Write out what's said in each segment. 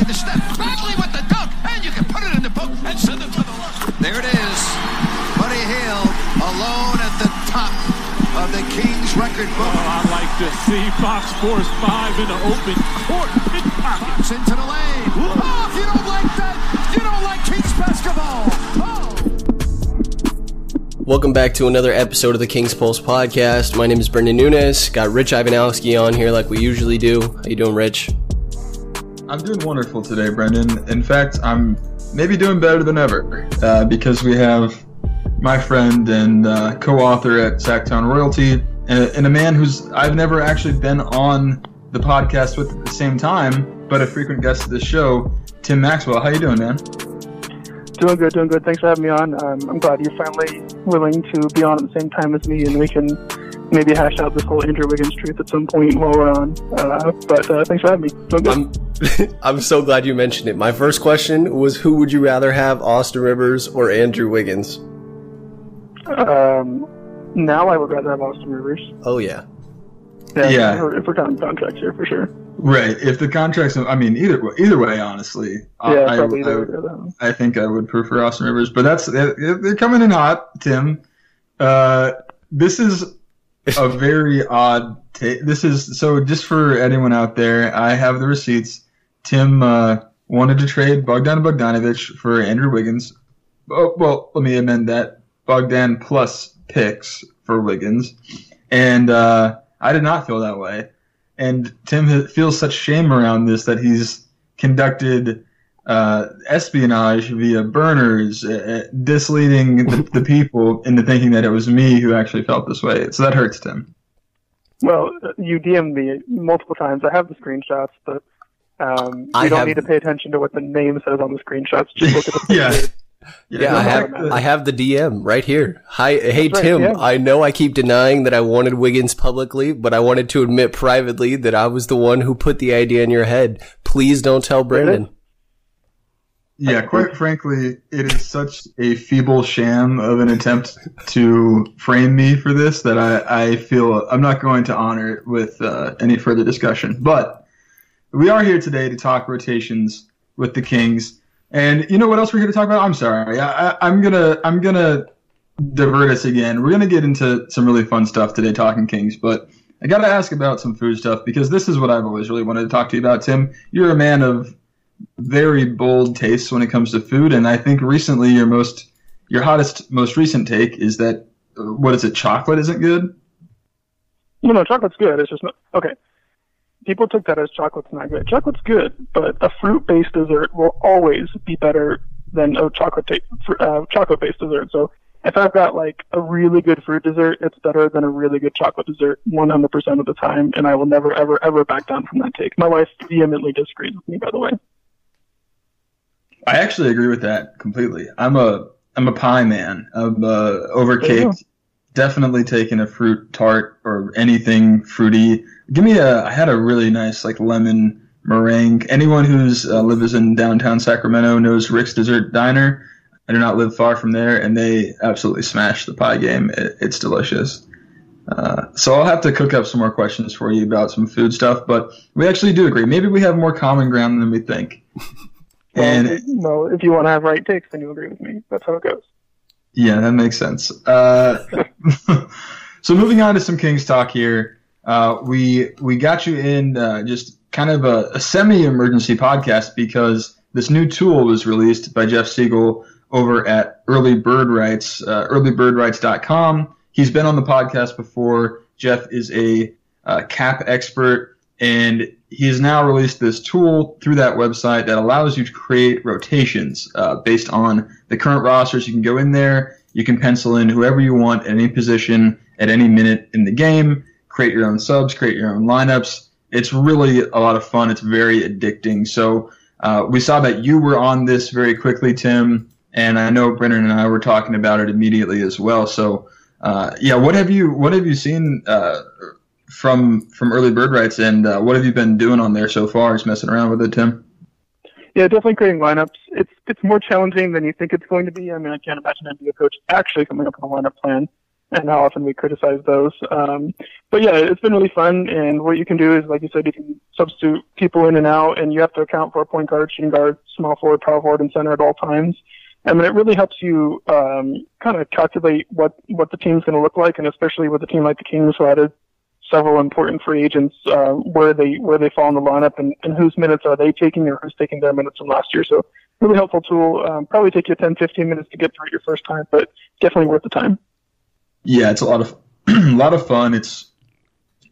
One. Bagley the step. Bagley with the dunk. And you can put it in the book and send it to the line. There it is. Buddy Hield alone at the top of the Kings record book. Oh, I like to see Fox Force 5 in the open court. Fox into the lane. Oh, if you don't like that, you don't like Kings basketball. Oh. Welcome back to another episode of the King's Pulse podcast. My name is Brendan Nunes. Got Rich Ivanowski on here like we usually do. How you doing, Rich? I'm doing wonderful today, Brendan. In fact, I'm maybe doing better than ever uh, because we have my friend and uh, co-author at Sactown Royalty and, and a man who's I've never actually been on the podcast with at the same time, but a frequent guest of the show, Tim Maxwell. How you doing, man? Doing good, doing good. Thanks for having me on. Um, I'm glad you're finally willing to be on at the same time as me, and we can maybe hash out this whole Andrew Wiggins truth at some point while we're on. Uh, but uh, thanks for having me. I'm I'm so glad you mentioned it. My first question was who would you rather have, Austin Rivers or Andrew Wiggins? Um, now I would rather have Austin Rivers. Oh yeah. Yeah, Yeah. If we're, if we're talking contracts here, for sure. Right. If the contracts, I mean, either way, either way, honestly, I- Yeah, I, probably. I, either way. I think I would prefer Austin Rivers, but that's they're they're coming in hot, Tim. Uh, this is a very odd. This is so just for anyone out there. I have the receipts. Tim uh, wanted to trade Bogdan Bogdanovich for Andrew Wiggins. Oh, well, let me amend that. Bogdan plus picks for Wiggins, and uh, I did not feel that way. And Tim feels such shame around this that he's conducted uh, espionage via burners, uh, uh, misleading the, the people into thinking that it was me who actually felt this way. So that hurts, Tim. Well, uh, you DM'd me multiple times. I have the screenshots, but um, you I don't have- need to pay attention to what the name says on the screenshots. Just look at the Yeah. picture. Yeah, I have I have the DM right here. Hi, hey That's right, Tim. yeah. I know I keep denying that I wanted Wiggins publicly, but I wanted to admit privately that I was the one who put the idea in your head. Please don't tell Brandon. Yeah, quite frankly, it is such a feeble sham of an attempt to frame me for this that I, I feel I'm not going to honor it with uh, any further discussion. But we are here today to talk rotations with the Kings, and you know what else we're here to talk about? I'm sorry, I, I, I'm gonna I'm gonna divert us again. We're gonna get into some really fun stuff today, talking Kings, but. I got to ask about some food stuff because this is what I've always really wanted to talk to you about, Tim. You're a man of very bold tastes when it comes to food, and I think recently your most, your hottest, most recent take is that uh, what is it? Chocolate isn't good. No, no, chocolate's good. It's just not okay. People took that as chocolate's not good. Chocolate's good, but a fruit-based dessert will always be better than a chocolate ta- uh, chocolate-based dessert. So if I've got like a really good fruit dessert, it's better than a really good chocolate dessert 100% of the time, and I will never, ever, ever back down from that take. My wife vehemently disagrees with me, by the way. I actually agree with that completely. I'm a I'm a pie man. I'm uh, overcaked. Definitely taking a fruit tart or anything fruity. Give me a. I had a really nice like lemon meringue. Anyone who's uh, lives in downtown Sacramento knows Rick's Dessert Diner. I do not live far from there, and they absolutely smash the pie game. It, it's delicious. Uh, so I'll have to cook up some more questions for you about some food stuff, but we actually do agree. Maybe we have more common ground than we think. Well, And no, if you want to have right takes, then you agree with me. That's how it goes. Yeah, that makes sense. Uh, so moving on to some Kings talk here. Uh, we we got you in uh, just kind of a, a semi-emergency podcast because this new tool was released by Jeff Siegel over at Early Bird Rights, uh, earlybirdrights.com. He's been on the podcast before. Jeff is a uh, cap expert, and he has now released this tool through that website that allows you to create rotations uh, based on the current rosters. You can go in there, you can pencil in whoever you want at any position at any minute in the game, create your own subs, create your own lineups. It's really a lot of fun. It's very addicting. So uh, we saw that you were on this very quickly, Tim, and I know Brendan and I were talking about it immediately as well. So uh, yeah, what have you what have you seen uh, from from early bird rights, and uh, what have you been doing on there so far? Just messing around with it, Tim. Yeah, definitely creating lineups. It's it's more challenging than you think it's going to be. I mean, I can't imagine NBA coach actually coming up with a lineup plan, and how often we criticize those. Um, but yeah, it's been really fun. And what you can do is, like you said, you can substitute people in and out, and you have to account for point guard, shooting guard, small forward, power forward, and center at all times. And then it really helps you um, kind of calculate what what the team's going to look like, and especially with a team like the Kings, who added several important free agents, uh, where they where they fall in the lineup and, and whose minutes are they taking or who's taking their minutes from last year. So really helpful tool. Um, probably take you 10, 15 minutes to get through it your first time, but definitely worth the time. Yeah, it's a lot of a lot of fun. It's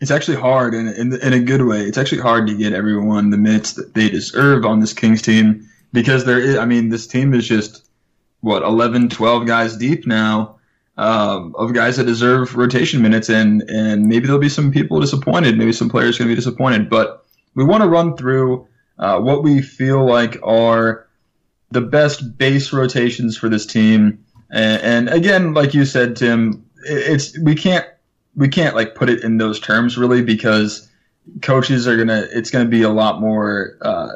it's actually hard in, in in a good way. It's actually hard to get everyone the minutes that they deserve on this Kings team because there is. I mean, this team is just what 11, 12 guys deep now. Um, of guys that deserve rotation minutes, and and maybe there'll be some people disappointed. Maybe some players going to be disappointed, but we want to run through uh, what we feel like are the best base rotations for this team. And, and again, like you said, Tim, it's we can't we can't like put it in those terms really because coaches are gonna it's gonna be a lot more uh,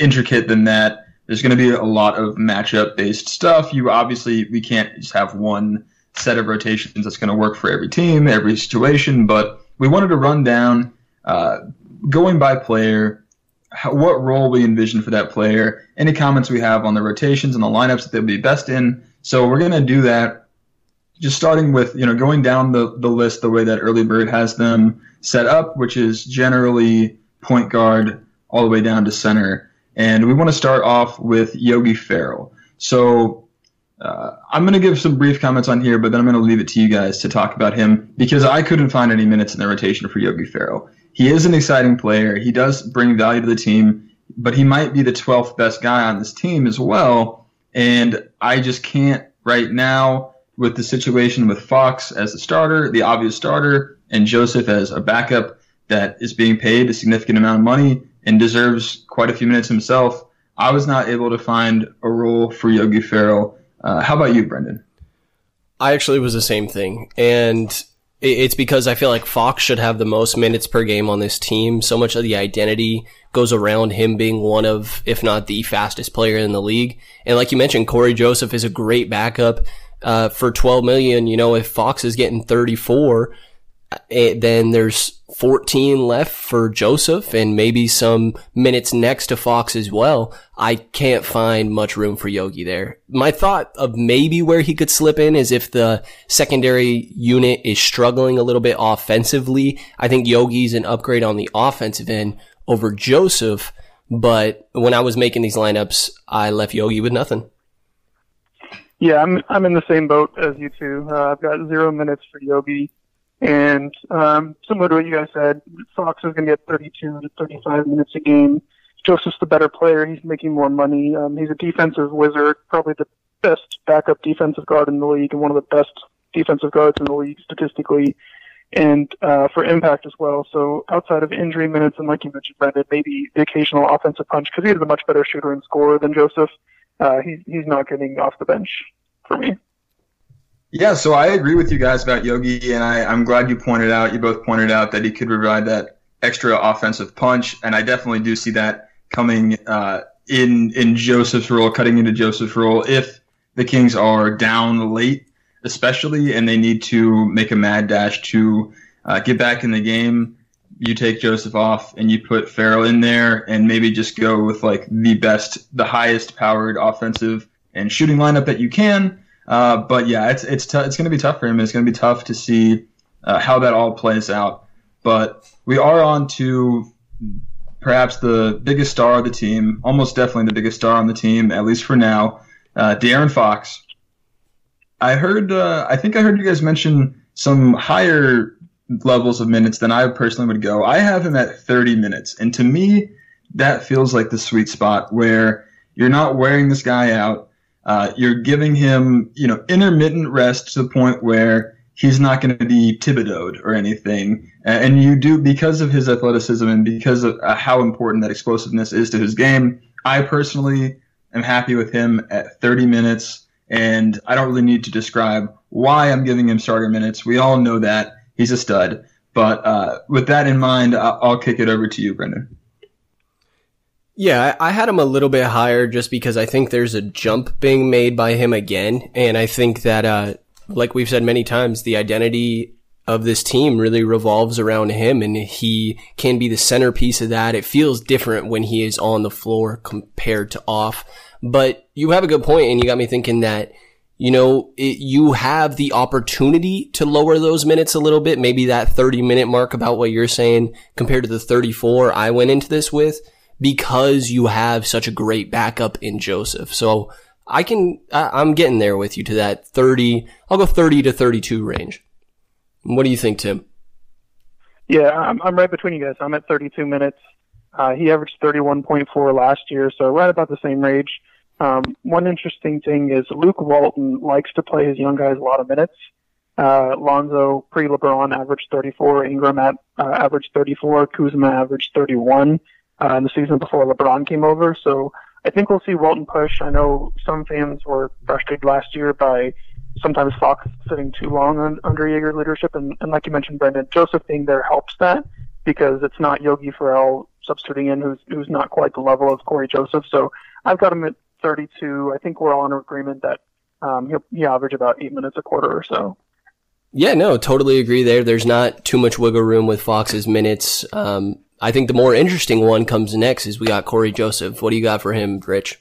intricate than that. There's gonna be a lot of matchup based stuff. You obviously we can't just have one set of rotations that's going to work for every team, every situation. But we wanted to run down, uh, going by player, how, what role we envision for that player, any comments we have on the rotations and the lineups that they'll be best in. So we're going to do that. Just starting with, you know, going down the, the list the way that Early Bird has them set up, which is generally point guard all the way down to center. And we want to start off with Yogi Ferrell. So uh, I'm going to give some brief comments on here, but then I'm going to leave it to you guys to talk about him because I couldn't find any minutes in the rotation for Yogi Ferrell. He is an exciting player. He does bring value to the team, but he might be the 12th best guy on this team as well. And I just can't right now with the situation with Fox as the starter, the obvious starter, and Joseph as a backup that is being paid a significant amount of money and deserves quite a few minutes himself. I was not able to find a role for Yogi Ferrell uh, how about you, Brendan? I actually was the same thing. And it's because I feel like Fox should have the most minutes per game on this team. So much of the identity goes around him being one of, if not the fastest player in the league. And like you mentioned, Corey Joseph is a great backup. Uh, for 12 million, you know, if Fox is getting 34, eh, then there's 14 left for Joseph and maybe some minutes next to Fox as well. I can't find much room for Yogi there. My thought of maybe where he could slip in is if the secondary unit is struggling a little bit offensively. I think Yogi's an upgrade on the offensive end over Joseph. But when I was making these lineups, I left Yogi with nothing. Yeah, I'm I'm in the same boat as you two. Uh, I've got zero minutes for Yogi. And um, similar to what you guys said, Fox is going to get 32 to 35 minutes a game. Joseph's the better player. He's making more money. Um, he's a defensive wizard, probably the best backup defensive guard in the league and one of the best defensive guards in the league statistically and uh, for impact as well. So outside of injury minutes and like you mentioned, Brendan, maybe the occasional offensive punch because he's a much better shooter and scorer than Joseph. Uh, he's he's not getting off the bench for me. Yeah, so I agree with you guys about Yogi, and I, I'm glad you pointed out, you both pointed out that he could provide that extra offensive punch, and I definitely do see that coming uh, in in Joseph's role, cutting into Joseph's role if the Kings are down late, especially, and they need to make a mad dash to uh, get back in the game. You take Joseph off and you put Ferrell in there, and maybe just go with like the best, the highest powered offensive and shooting lineup that you can uh, but yeah, it's it's t- it's going to be tough for him. It's going to be tough to see uh, how that all plays out. But we are on to perhaps the biggest star of the team, almost definitely the biggest star on the team, at least for now, uh, De'Aaron Fox. I heard, uh, I think I heard you guys mention some higher levels of minutes than I personally would go. I have him at 30 minutes, and to me, that feels like the sweet spot where you're not wearing this guy out uh, you're giving him, you know, intermittent rest to the point where he's not going to be Thibodeau'd or anything. And you do because of his athleticism and because of uh, how important that explosiveness is to his game. I personally am happy with him at 30 minutes, and I don't really need to describe why I'm giving him starter minutes. We all know that he's a stud. But uh, with that in mind, I'll, I'll kick it over to you, Brendan. Yeah, I had him a little bit higher just because I think there's a jump being made by him again. And I think that, uh, like we've said many times, the identity of this team really revolves around him and he can be the centerpiece of that. It feels different when he is on the floor compared to off. But you have a good point and you got me thinking that, you know, it, you have the opportunity to lower those minutes a little bit, maybe that 30 minute mark about what you're saying compared to the 34 I went into this with because you have such a great backup in Joseph. So I can, I, I'm getting there with you to that 30, I'll go 30 to 32 range. What do you think, Tim? Yeah, I'm, I'm right between you guys. I'm at 32 minutes. Uh, he averaged 31.4 last year, so right about the same range. Um, one interesting thing is Luke Walton likes to play his young guys a lot of minutes. Uh, Lonzo pre-LeBron averaged 34. Ingram at, uh, averaged 34. Kuzma averaged 31 uh, in the season before LeBron came over. So I think we'll see Walton push. I know some fans were frustrated last year by sometimes Fox sitting too long on, under Joerger leadership, and, and like you mentioned, Brendan, Joseph being there helps that because it's not Yogi Ferrell substituting in who's who's not quite the level of Corey Joseph. So I've got him at 32. I think we're all in agreement that um, he'll he average about eight minutes a quarter or so. Yeah, no, totally agree there. There's not too much wiggle room with Fox's minutes. Um, I think the more interesting one comes next is we got Corey Joseph. What do you got for him, Rich?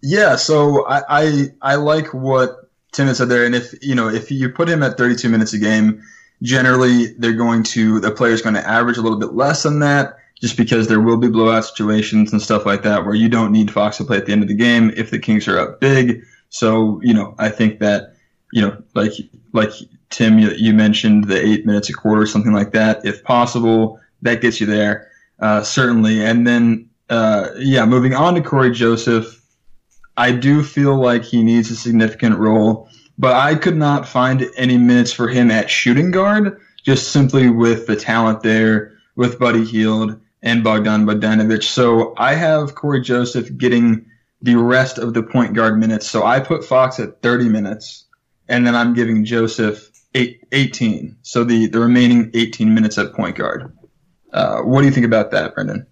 Yeah, so I, I, I like what Tim said there, and if you know if you put him at 32 minutes a game, generally they're going to the player's going to average a little bit less than that, just because there will be blowout situations and stuff like that where you don't need Fox to play at the end of the game if the Kings are up big. So you know I think that you know like like Tim you, you mentioned the eight minutes a quarter something like that if possible that gets you there uh, certainly and then uh, yeah moving on to Corey Joseph I do feel like he needs a significant role, but I could not find any minutes for him at shooting guard, just simply with the talent there with Buddy Hield and Bogdan Bogdanovic. So I have Corey Joseph getting the rest of the point guard minutes. So I put Fox at 30 minutes, and then I'm giving Joseph eight, 18. So the, the remaining 18 minutes at point guard. Uh, what do you think about that, Brendan?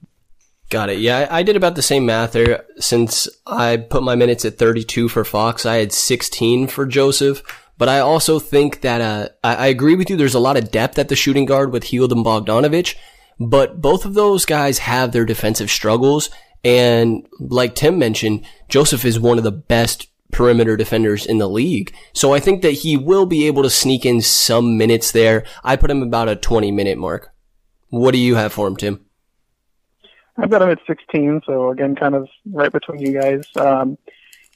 Got it. Yeah, I did about the same math there. Since I put my minutes at 32 for Fox, I had 16 for Joseph. But I also think that, uh, I, I agree with you. There's a lot of depth at the shooting guard with Hield and Bogdanovich, but both of those guys have their defensive struggles. And like Tim mentioned, Joseph is one of the best perimeter defenders in the league. So I think that he will be able to sneak in some minutes there. I put him about a 20 minute mark. What do you have for him, Tim? I've got him at 16, so again, kind of right between you guys. Um,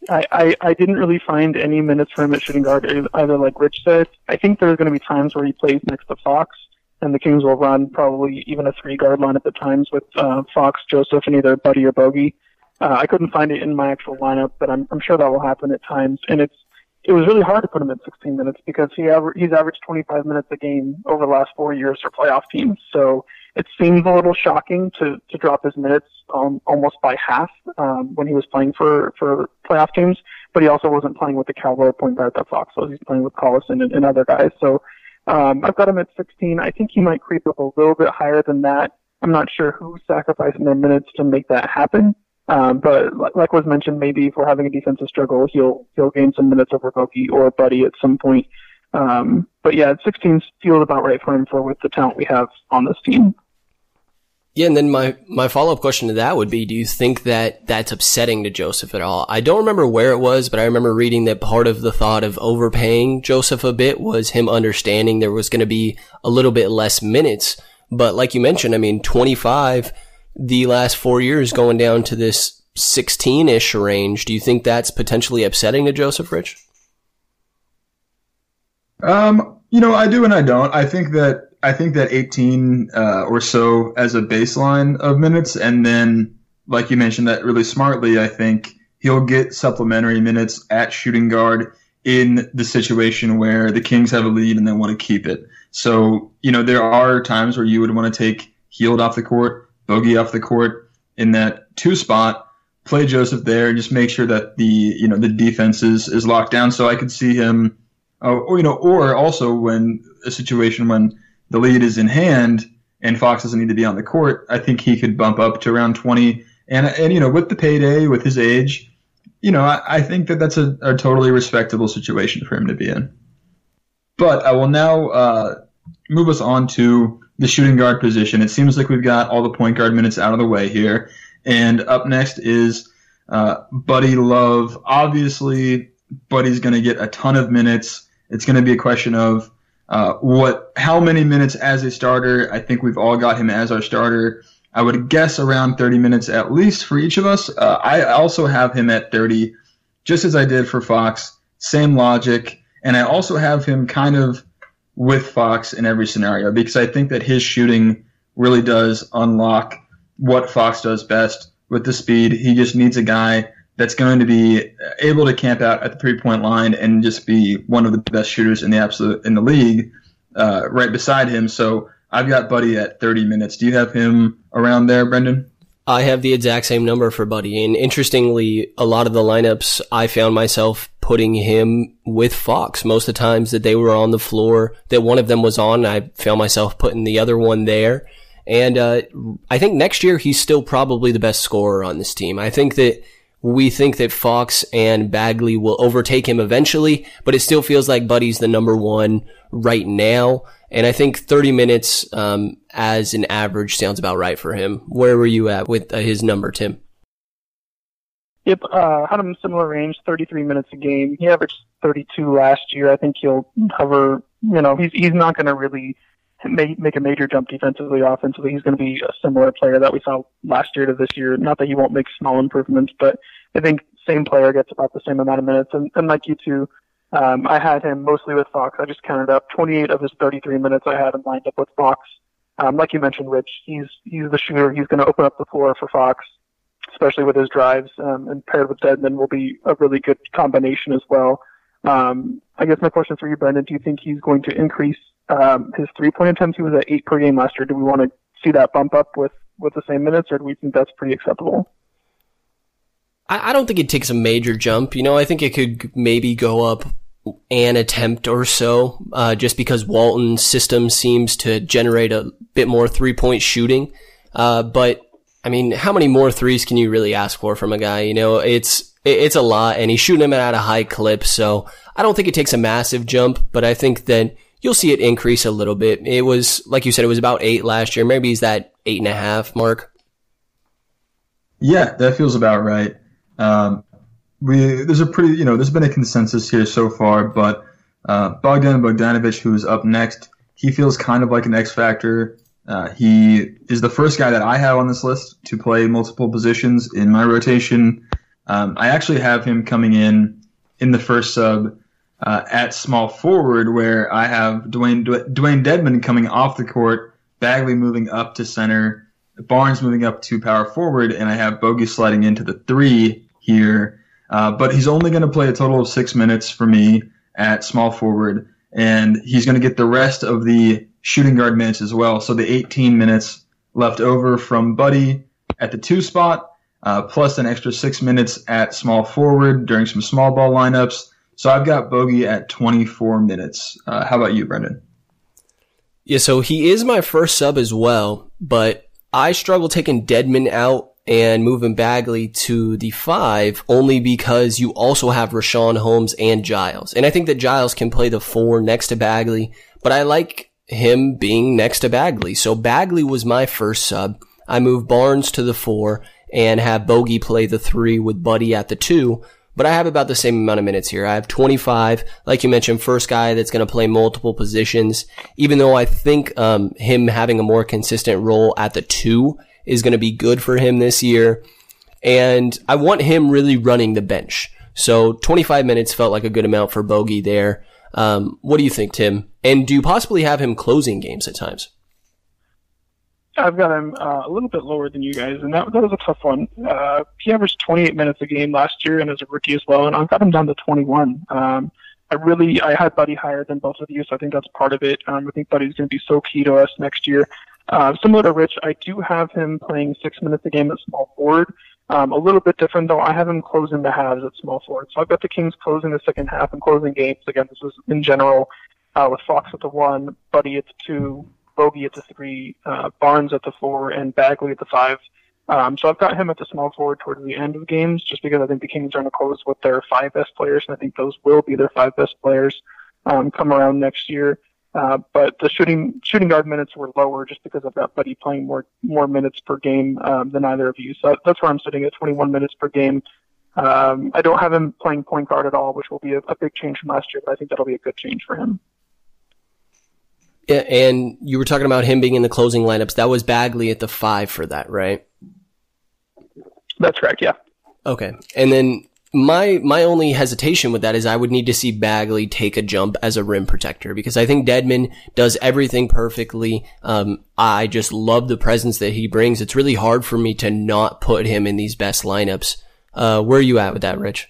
I, I, I didn't really find any minutes for him at shooting guard either, like Rich said. I think there's going to be times where he plays next to Fox, and the Kings will run probably even a three guard line at the times with uh, Fox, Joseph, and either Buddy or Bogey. Uh, I couldn't find it in my actual lineup, but I'm, I'm sure that will happen at times. And it's it was really hard to put him at 16 minutes because he aver- he's averaged 25 minutes a game over the last four years for playoff teams. So it seems a little shocking to, to drop his minutes um, almost by half um, when he was playing for, for playoff teams, but he also wasn't playing with the caliber point guard that Fox was. He's playing with Collison and, and other guys. So um, I've got him at 16. I think he might creep up a little bit higher than that. I'm not sure who's sacrificing their minutes to make that happen. Um, but like was mentioned, maybe if we're having a defensive struggle, he'll he'll gain some minutes over Bogey or Buddy at some point. Um, but yeah, 16 feels about right for him for with the talent we have on this team. Yeah, and then my, my follow up question to that would be, do you think that that's upsetting to Joseph at all? I don't remember where it was, but I remember reading that part of the thought of overpaying Joseph a bit was him understanding there was going to be a little bit less minutes. But like you mentioned, I mean, 25, the last four years going down to this 16 ish range. Do you think that's potentially upsetting to Joseph Rich? Um, you know, I do and I don't. I think that I think that 18 uh, or so as a baseline of minutes, and then, like you mentioned, that really smartly, I think he'll get supplementary minutes at shooting guard in the situation where the Kings have a lead and they want to keep it. So, you know, there are times where you would want to take Hield off the court, Bogey off the court in that two spot, play Joseph there, and just make sure that the you know the defense is, is locked down. So I could see him, uh, or you know, or also when a situation when the lead is in hand and Fox doesn't need to be on the court, I think he could bump up to around 20. And, and you know, with the payday, with his age, you know, I, I think that that's a, a, totally respectable situation for him to be in. But I will now uh, move us on to the shooting guard position. It seems like we've got all the point guard minutes out of the way here. And up next is uh, Buddy Love. Obviously, Buddy's going to get a ton of minutes. It's going to be a question of uh, what, how many minutes as a starter? I think we've all got him as our starter. I would guess around 30 minutes at least for each of us. Uh, I also have him at 30, just as I did for Fox. Same logic. And I also have him kind of with Fox in every scenario because I think that his shooting really does unlock what Fox does best with the speed. He just needs a guy that's going to be able to camp out at the three point line and just be one of the best shooters in the absolute in the league, uh, right beside him. So I've got Buddy at 30 minutes. Do you have him around there, Brendan? I have the exact same number for Buddy. And interestingly, a lot of the lineups, I found myself putting him with Fox. Most of the times that they were on the floor, that one of them was on, I found myself putting the other one there. And uh, I think next year he's still probably the best scorer on this team. I think that we think that Fox and Bagley will overtake him eventually, but it still feels like Buddy's the number one right now. And I think 30 minutes um, as an average sounds about right for him. Where were you at with uh, his number, Tim? Yep, uh, had him similar range, 33 minutes a game. He averaged 32 last year. I think he'll hover. You know, he's he's not going to really make, make a major jump defensively, offensively. He's going to be a similar player that we saw last year to this year. Not that he won't make small improvements, but I think same player gets about the same amount of minutes. And, and like you two, um, I had him mostly with Fox. I just counted up 28 of his 33 minutes. I had him lined up with Fox. Um, like you mentioned, Rich, he's he's the shooter. He's going to open up the floor for Fox, especially with his drives. Um, and paired with Dedmon will be a really good combination as well. Um, I guess my question for you, Brendan, do you think he's going to increase um, his three point attempts? He was at eight per game last year. Do we want to see that bump up with, with the same minutes, or do we think that's pretty acceptable? I, I don't think it takes a major jump. You know, I think it could maybe go up an attempt or so, uh, just because Walton's system seems to generate a bit more three point shooting. Uh, but I mean, how many more threes can you really ask for from a guy? You know, it's, it's a lot and he's shooting them at a high clip. So I don't think it takes a massive jump, but I think that you'll see it increase a little bit. It was, like you said, it was about eight last year. Maybe he's that eight and a half mark. Yeah, that feels about right. Um, we there's a pretty you know there's been a consensus here so far, but uh, Bogdan Bogdanovich, who's up next, he feels kind of like an X factor. Uh, he is the first guy that I have on this list to play multiple positions in my rotation. Um, I actually have him coming in in the first sub uh, at small forward, where I have Dewayne Dewayne Dedmon coming off the court, Bagley moving up to center, Barnes moving up to power forward, and I have Bogey sliding into the three here. Uh, but he's only going to play a total of six minutes for me at small forward, and he's going to get the rest of the shooting guard minutes as well. So the 18 minutes left over from Buddy at the two spot, uh, plus an extra six minutes at small forward during some small ball lineups. So I've got Bogey at 24 minutes. Uh, how about you, Brendan? Yeah, so he is my first sub as well, but I struggle taking Dedmon out and moving Bagley to the five only because you also have Richaun Holmes and Giles. And I think that Giles can play the four next to Bagley, but I like him being next to Bagley. So Bagley was my first sub. I move Barnes to the four and have Bogey play the three with Buddy at the two. But I have about the same amount of minutes here. I have 25. Like you mentioned, first guy that's going to play multiple positions. Even though I think um, him having a more consistent role at the two is going to be good for him this year. And I want him really running the bench. So 25 minutes felt like a good amount for Bogey there. Um, what do you think, Tim? And do you possibly have him closing games at times? I've got him uh, a little bit lower than you guys, and that that was a tough one. Uh, he averaged 28 minutes a game last year, and as a rookie as well, and I've got him down to 21. Um, I really I had Buddy higher than both of you, so I think that's part of it. Um, I think Buddy's going to be so key to us next year. Uh, similar to Rich, I do have him playing six minutes a game at small forward. Um, a little bit different though. I have him closing the halves at small forward. So I've got the Kings closing the second half and closing games. Again, this is in general uh, with Fox at the one, Buddy at the two, Bogey at the three, uh, Barnes at the four, and Bagley at the five. Um, so I've got him at the small forward towards the end of games, just because I think the Kings are going to close with their five best players, and I think those will be their five best players um, come around next year. Uh, but the shooting shooting guard minutes were lower just because I've got Buddy playing more more minutes per game um, than either of you. So that's where I'm sitting at 21 minutes per game. Um, I don't have him playing point guard at all, which will be a, a big change from last year, but I think that'll be a good change for him. Yeah, and you were talking about him being in the closing lineups. That was Bagley at the five for that, right? That's correct. Yeah. Okay, and then my my only hesitation with that is I would need to see Bagley take a jump as a rim protector because I think Dedmon does everything perfectly. Um, I just love the presence that he brings. It's really hard for me to not put him in these best lineups. Uh, where are you at with that, Rich?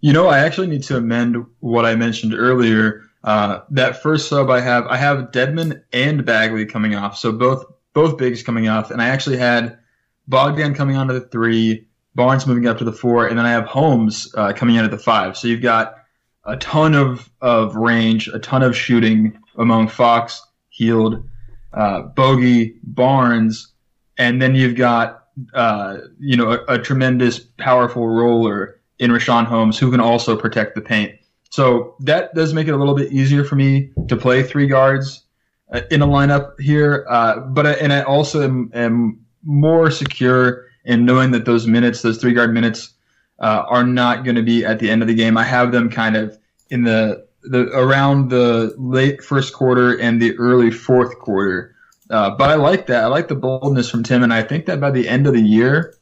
You know, I actually need to amend what I mentioned earlier. Uh, that first sub I have, I have Dedmon and Bagley coming off, so both both bigs coming off, and I actually had Bogdan coming onto the three, Barnes moving up to the four, and then I have Holmes uh, coming in at the five. So you've got a ton of, of range, a ton of shooting among Fox, Hield, uh, Bogey, Barnes, and then you've got uh, you know a, a, tremendous, powerful roller in Richaun Holmes who can also protect the paint. So that does make it a little bit easier for me to play three guards uh, in a lineup here. Uh, but I, and I also am, am more secure in knowing that those minutes, those three guard minutes, uh, are not going to be at the end of the game. I have them kind of in the the around the late first quarter and the early fourth quarter. Uh, but I like that. I like the boldness from Tim, and I think that by the end of the year,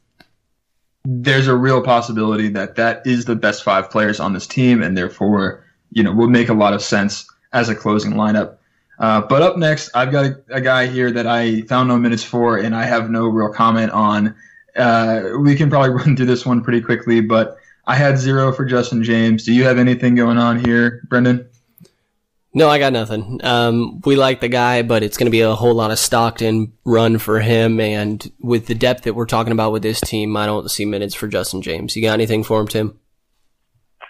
there's a real possibility that that is the best five players on this team, and therefore, you know, will make a lot of sense as a closing lineup. Uh, but up next, I've got a, a, guy here that I found no minutes for, and I have no real comment on. Uh, we can probably run through this one pretty quickly, but I had zero for Justin James. Do you have anything going on here, Brendan? No, I got nothing. Um, we like the guy, but it's going to be a whole lot of Stockton run for him. And with the depth that we're talking about with this team, I don't see minutes for Justin James. You got anything for him, Tim?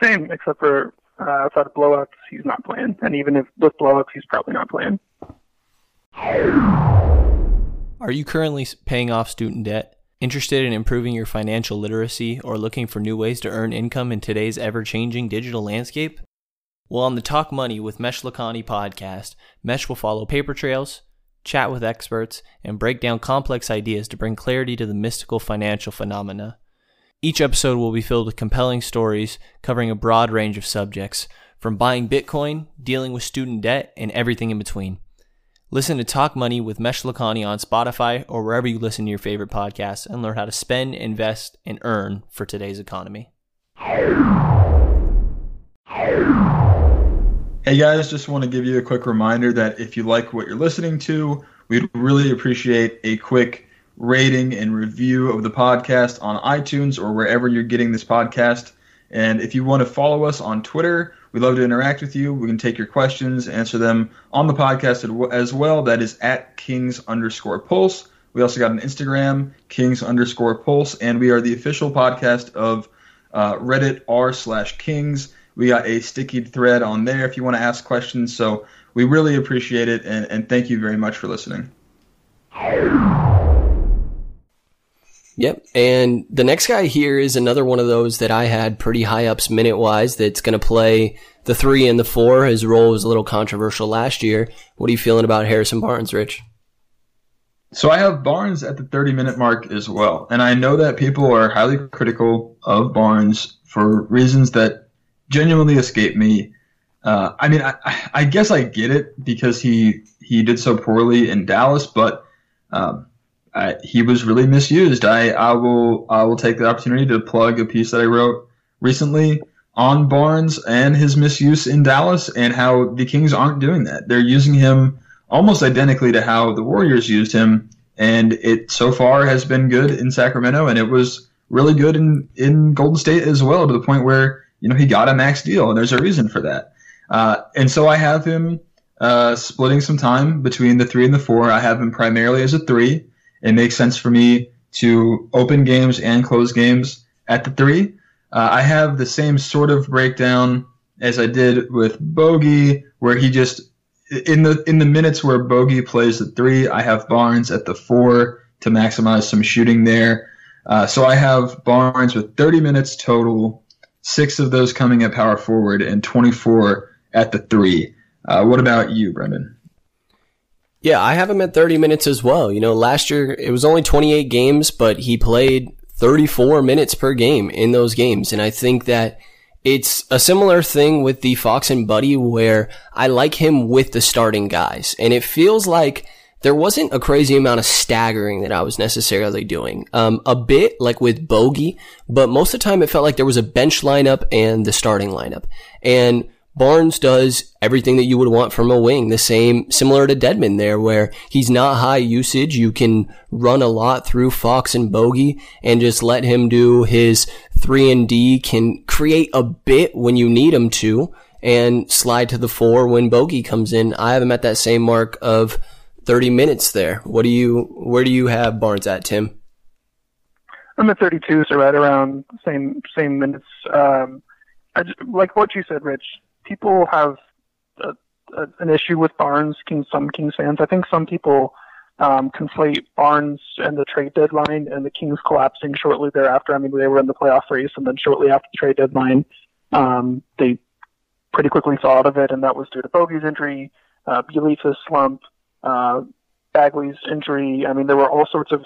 Same, except for uh, outside of blowouts, he's not playing. And even if with blowouts, he's probably not playing. Are you currently paying off student debt? Interested in improving your financial literacy or looking for new ways to earn income in today's ever changing digital landscape? Well, on the Talk Money with Mesh Lakhani podcast, Mesh will follow paper trails, chat with experts, and break down complex ideas to bring clarity to the mystical financial phenomena. Each episode will be filled with compelling stories covering a broad range of subjects, from buying Bitcoin, dealing with student debt, and everything in between. Listen to Talk Money with Mesh Lakhani on Spotify or wherever you listen to your favorite podcasts and learn how to spend, invest, and earn for today's economy. Hey guys, just want to give you a quick reminder that if you like what you're listening to, we'd really appreciate a quick rating and review of the podcast on iTunes or wherever you're getting this podcast. And if you want to follow us on Twitter, we'd love to interact with you. We can take your questions, answer them on the podcast as well. That is at Kings underscore Pulse. We also got an Instagram, Kings underscore Pulse, and we are the official podcast of uh, Reddit r slash Kings. We got a sticky thread on there if you want to ask questions. So we really appreciate it, and, and thank you very much for listening. Yep. And the next guy here is another one of those that I had pretty high ups minute wise that's going to play the three and the four. His role was a little controversial last year. What are you feeling about Harrison Barnes, Rich? So I have Barnes at the 30 minute mark as well. And I know that people are highly critical of Barnes for reasons that genuinely escape me. Uh, I mean, I, I, guess I get it because he he did so poorly in Dallas, but um, He was really misused. I, I will I will take the opportunity to plug a piece that I wrote recently on Barnes and his misuse in Dallas and how the Kings aren't doing that. They're using him almost identically to how the Warriors used him, and it so far has been good in Sacramento, and it was really good in in Golden State as well to the point where you know, he got a max deal, and there's a reason for that. Uh, and so I have him uh, splitting some time between the three and the four. I have him primarily as a three. It makes sense for me to open games and close games at the three. Uh, I have the same sort of breakdown as I did with Bogey, where he just in the in the minutes where Bogey plays the three, I have Barnes at the four to maximize some shooting there. Uh, so I have Barnes with 30 minutes total, six of those coming at power forward, and 24 at the three. Uh, what about you, Brendan? Yeah, I have him at 30 minutes as well. You know, last year it was only 28 games, but he played 34 minutes per game in those games. And I think that it's a similar thing with the Fox and Buddy where I like him with the starting guys. And it feels like there wasn't a crazy amount of staggering that I was necessarily doing. Um, a bit like with Bogey, but most of the time it felt like there was a bench lineup and the starting lineup. And Barnes does everything that you would want from a wing. The same, similar to Dedmon there, where he's not high usage. You can run a lot through Fox and Bogey and just let him do his three and D can create a bit when you need him to and slide to the four when Bogey comes in. I have him at that same mark of 30 minutes there. What do you, where do you have Barnes at, Tim? I'm at 32, so right around same same minutes. Um, I just, like what you said, Rich people have a, a, an issue with Barnes. King, some Kings fans, I think some people um, conflate Barnes and the trade deadline and the Kings collapsing shortly thereafter. I mean, they were in the playoff race, and then shortly after the trade deadline, um, they pretty quickly saw out of it, and that was due to Bogey's injury, uh, slump, uh, Bagley's injury. I mean, there were all sorts of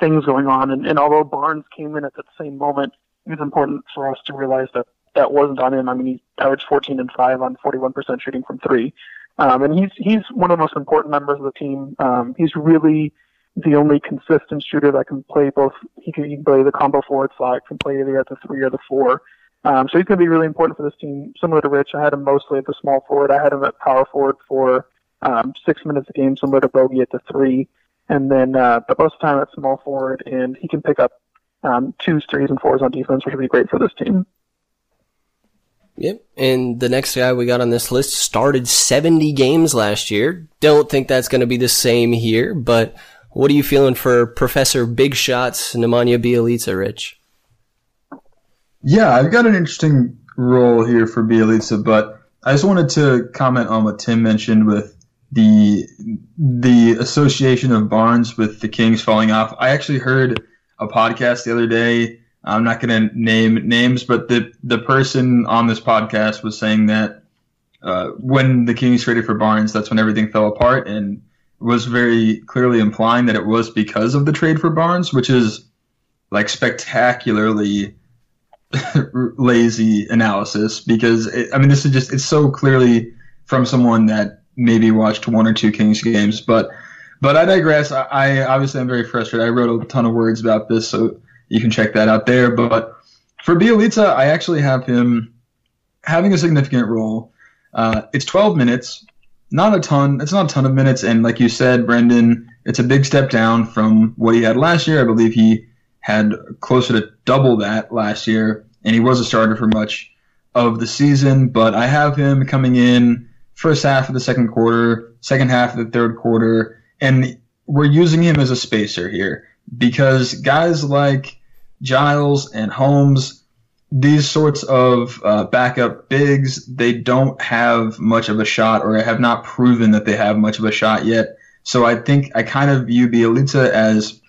things going on, and, and although Barnes came in at the same moment, it was important for us to realize that that wasn't on him. I mean, he averaged 14 and 5 on 41% shooting from three. Um, and he's, he's one of the most important members of the team. Um, he's really the only consistent shooter that can play both. He can, he can play the combo forward slot, can play either at the three or the four. Um, so he's going to be really important for this team. Similar to Rich, I had him mostly at the small forward. I had him at power forward for um, six minutes a game, similar to Bogey at the three. And then, uh, but most of the time at small forward, and he can pick up um, twos, threes, and fours on defense, which would be great for this team. Yep. And the next guy we got on this list started 70 games last year. Don't think that's going to be the same here, but what are you feeling for Professor Big Shots, Nemanja Bjelica, Rich? Yeah, I've got an interesting role here for Bjelica, but I just wanted to comment on what Tim mentioned with the the association of Barnes with the Kings falling off. I actually heard a podcast the other day I'm not going to name names, but the the person on this podcast was saying that uh, when the Kings traded for Barnes, that's when everything fell apart, and was very clearly implying that it was because of the trade for Barnes, which is like spectacularly lazy analysis. Because it, I mean, this is just it's so clearly from someone that maybe watched one or two Kings games, but. But I digress. I, I obviously I'm very frustrated. I wrote a ton of words about this, so you can check that out there. But for Bjelica, I actually have him having a significant role. Uh, it's 12 minutes, not a ton. It's not a ton of minutes, and like you said, Brendan, it's a big step down from what he had last year. I believe he had closer to double that last year, and he was a starter for much of the season. But I have him coming in first half of the second quarter, second half of the third quarter, and we're using him as a spacer here because guys like Giles and Holmes, these sorts of uh, backup bigs, they don't have much of a shot or have not proven that they have much of a shot yet. So I think I kind of view Bjelica as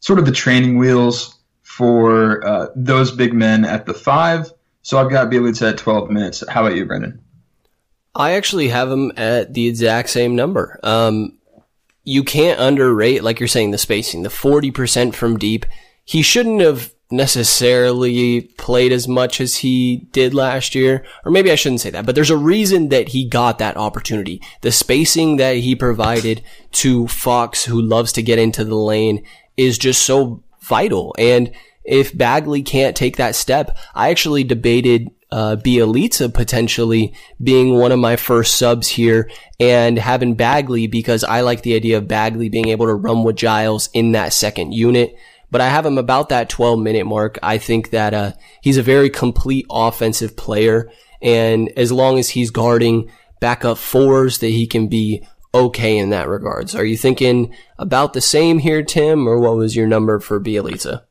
sort of the training wheels for uh, those big men at the five. So I've got Bjelica at 12 minutes. How about you, Brendan? I actually have him at the exact same number. Um, you can't underrate, like you're saying, the spacing, the 40% from deep he shouldn't have necessarily played as much as he did last year. Or maybe I shouldn't say that, but there's a reason that he got that opportunity. The spacing that he provided to Fox, who loves to get into the lane, is just so vital. And if Bagley can't take that step, I actually debated uh, Bjelica potentially being one of my first subs here and having Bagley because I like the idea of Bagley being able to run with Giles in that second unit. But I have him about that 12 minute mark. I think that, uh, he's a very complete offensive player. And as long as he's guarding backup fours, that he can be okay in that regards. Are you thinking about the same here, Tim, or what was your number for Bjelica?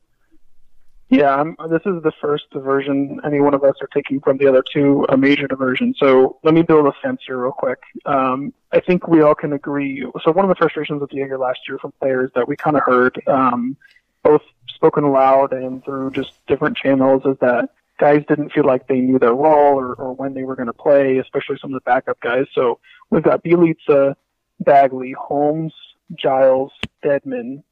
Yeah, I'm, this is the first diversion any one of us are taking from the other two, a major diversion. So let me build a fence here real quick. Um, I think we all can agree. So one of the frustrations with Joerger last year from players that we kind of heard, um, both spoken aloud and through just different channels, is that guys didn't feel like they knew their role or, or when they were going to play, especially some of the backup guys. So we've got Bjelica, Bagley, Holmes, Giles, Dedmon,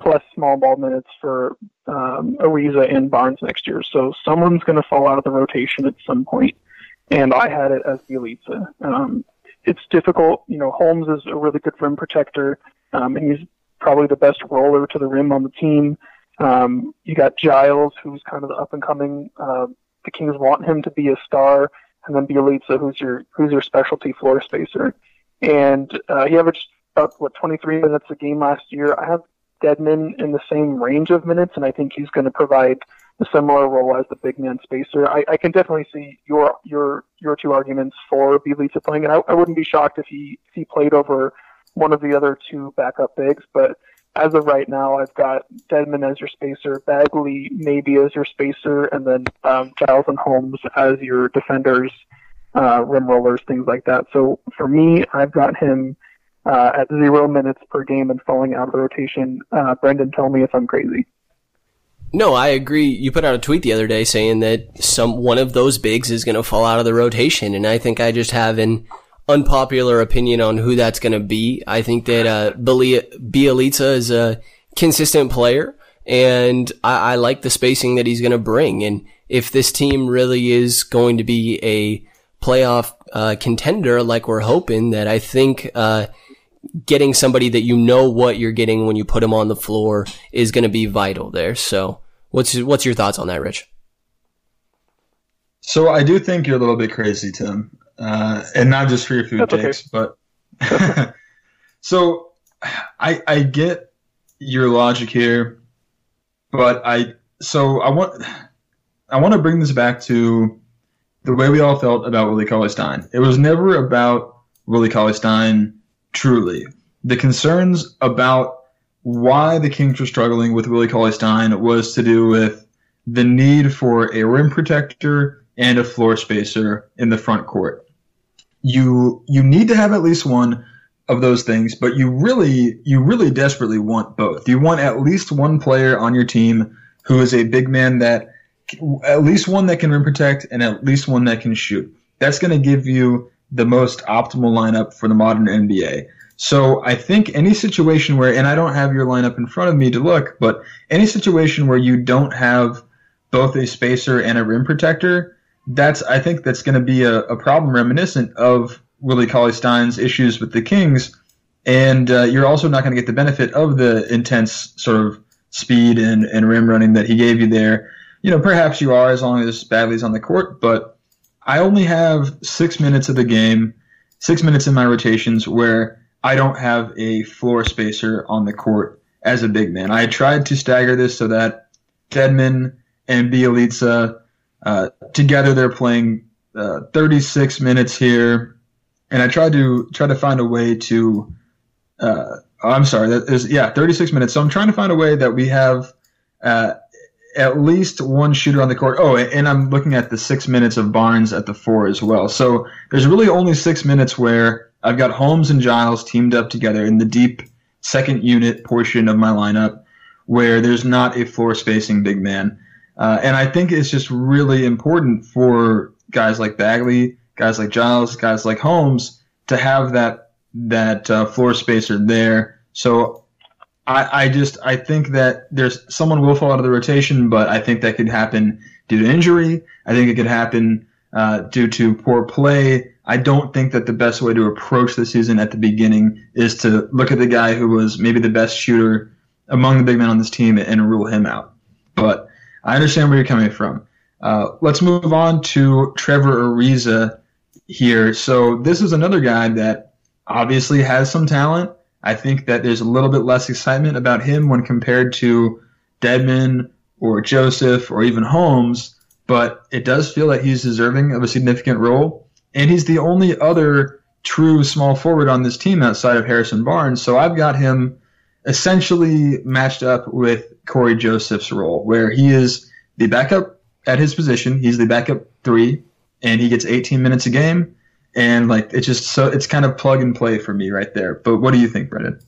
plus small ball minutes for um, Ariza and Barnes next year. So someone's going to fall out of the rotation at some point, and I had it as Bjelica. Um, it's difficult. You know, Holmes is a really good rim protector, um, and he's probably the best roller to the rim on the team. Um, you got Giles, who's kind of the up and coming. Uh, the Kings want him to be a star, and then Bjelica, who's your who's your specialty floor spacer. And uh, he averaged about what 23 minutes a game last year. I have Dedmon in the same range of minutes, and I think he's going to provide a similar role as the big man spacer. I, I can definitely see your your your two arguments for Bjelica playing, and I, I wouldn't be shocked if he if he played over one of the other two backup bigs. But as of right now, I've got Dedmon as your spacer, Bagley maybe as your spacer, and then um, Giles and Holmes as your defenders, uh, rim rollers, things like that. So for me, I've got him uh, at zero minutes per game and falling out of the rotation. Uh, Brendan, tell me if I'm crazy. No, I agree. You put out a tweet the other day saying that some one of those bigs is going to fall out of the rotation, and I think I just have an unpopular opinion on who that's going to be. I think that uh, is a consistent player, and I, I like the spacing that he's going to bring. And if this team really is going to be a playoff uh, contender, like we're hoping, that I think uh, getting somebody that you know what you're getting when you put him on the floor is going to be vital there. So, what's what's your thoughts on that, Rich? So I do think you're a little bit crazy, Tim, uh, and not just for your food That's takes, okay. but so I I get your logic here, but I so I want I want to bring this back to the way we all felt about Willie Cauley Stein. It was never about Willie Cauley Stein truly. The concerns about why the Kings were struggling with Willie Cauley Stein was to do with the need for a rim protector and a floor spacer in the front court. You you need to have at least one of those things, but you really you really desperately want both. You want at least one player on your team who is a big man that at least one that can rim protect and at least one that can shoot. That's going to give you the most optimal lineup for the modern NBA. So I think any situation where, and I don't have your lineup in front of me to look, but any situation where you don't have both a spacer and a rim protector, that's I think that's going to be a, a, problem reminiscent of Willie Cauley Stein's issues with the Kings, and uh, you're also not going to get the benefit of the intense sort of speed and, and rim running that he gave you there. You know, perhaps you are as long as Bagley's on the court, but I only have six minutes of the game, six minutes in my rotations where I don't have a floor spacer on the court as a big man. I tried to stagger this so that Dedmon and Bjelica, uh, together they're playing uh, 36 minutes here, and I tried to try to find a way to. Uh, I'm sorry, that is yeah, 36 minutes. So I'm trying to find a way that we have uh, at least one shooter on the court. Oh, and I'm looking at the six minutes of Barnes at the four as well. So there's really only six minutes where I've got Holmes and Giles teamed up together in the deep second unit portion of my lineup where there's not a floor spacing big man. Uh, and I think it's just really important for guys like Bagley, guys like Giles, guys like Holmes to have that that uh, floor spacer there. So I, I just I think that there's someone will fall out of the rotation, but I think that could happen due to injury. I think it could happen uh, due to poor play. I don't think that the best way to approach the season at the beginning is to look at the guy who was maybe the best shooter among the big men on this team and rule him out. But I understand where you're coming from. Uh, let's move on to Trevor Ariza here. So this is another guy that obviously has some talent I think that there's a little bit less excitement about him when compared to Dedmon or Joseph or even Holmes, but it does feel that he's deserving of a significant role. And he's the only other true small forward on this team outside of Harrison Barnes. So I've got him essentially matched up with Cory Joseph's role, where he is the backup at his position. He's the backup three, and he gets 18 minutes a game. And like it's just so it's kind of plug and play for me right there. But what do you think, Brendan?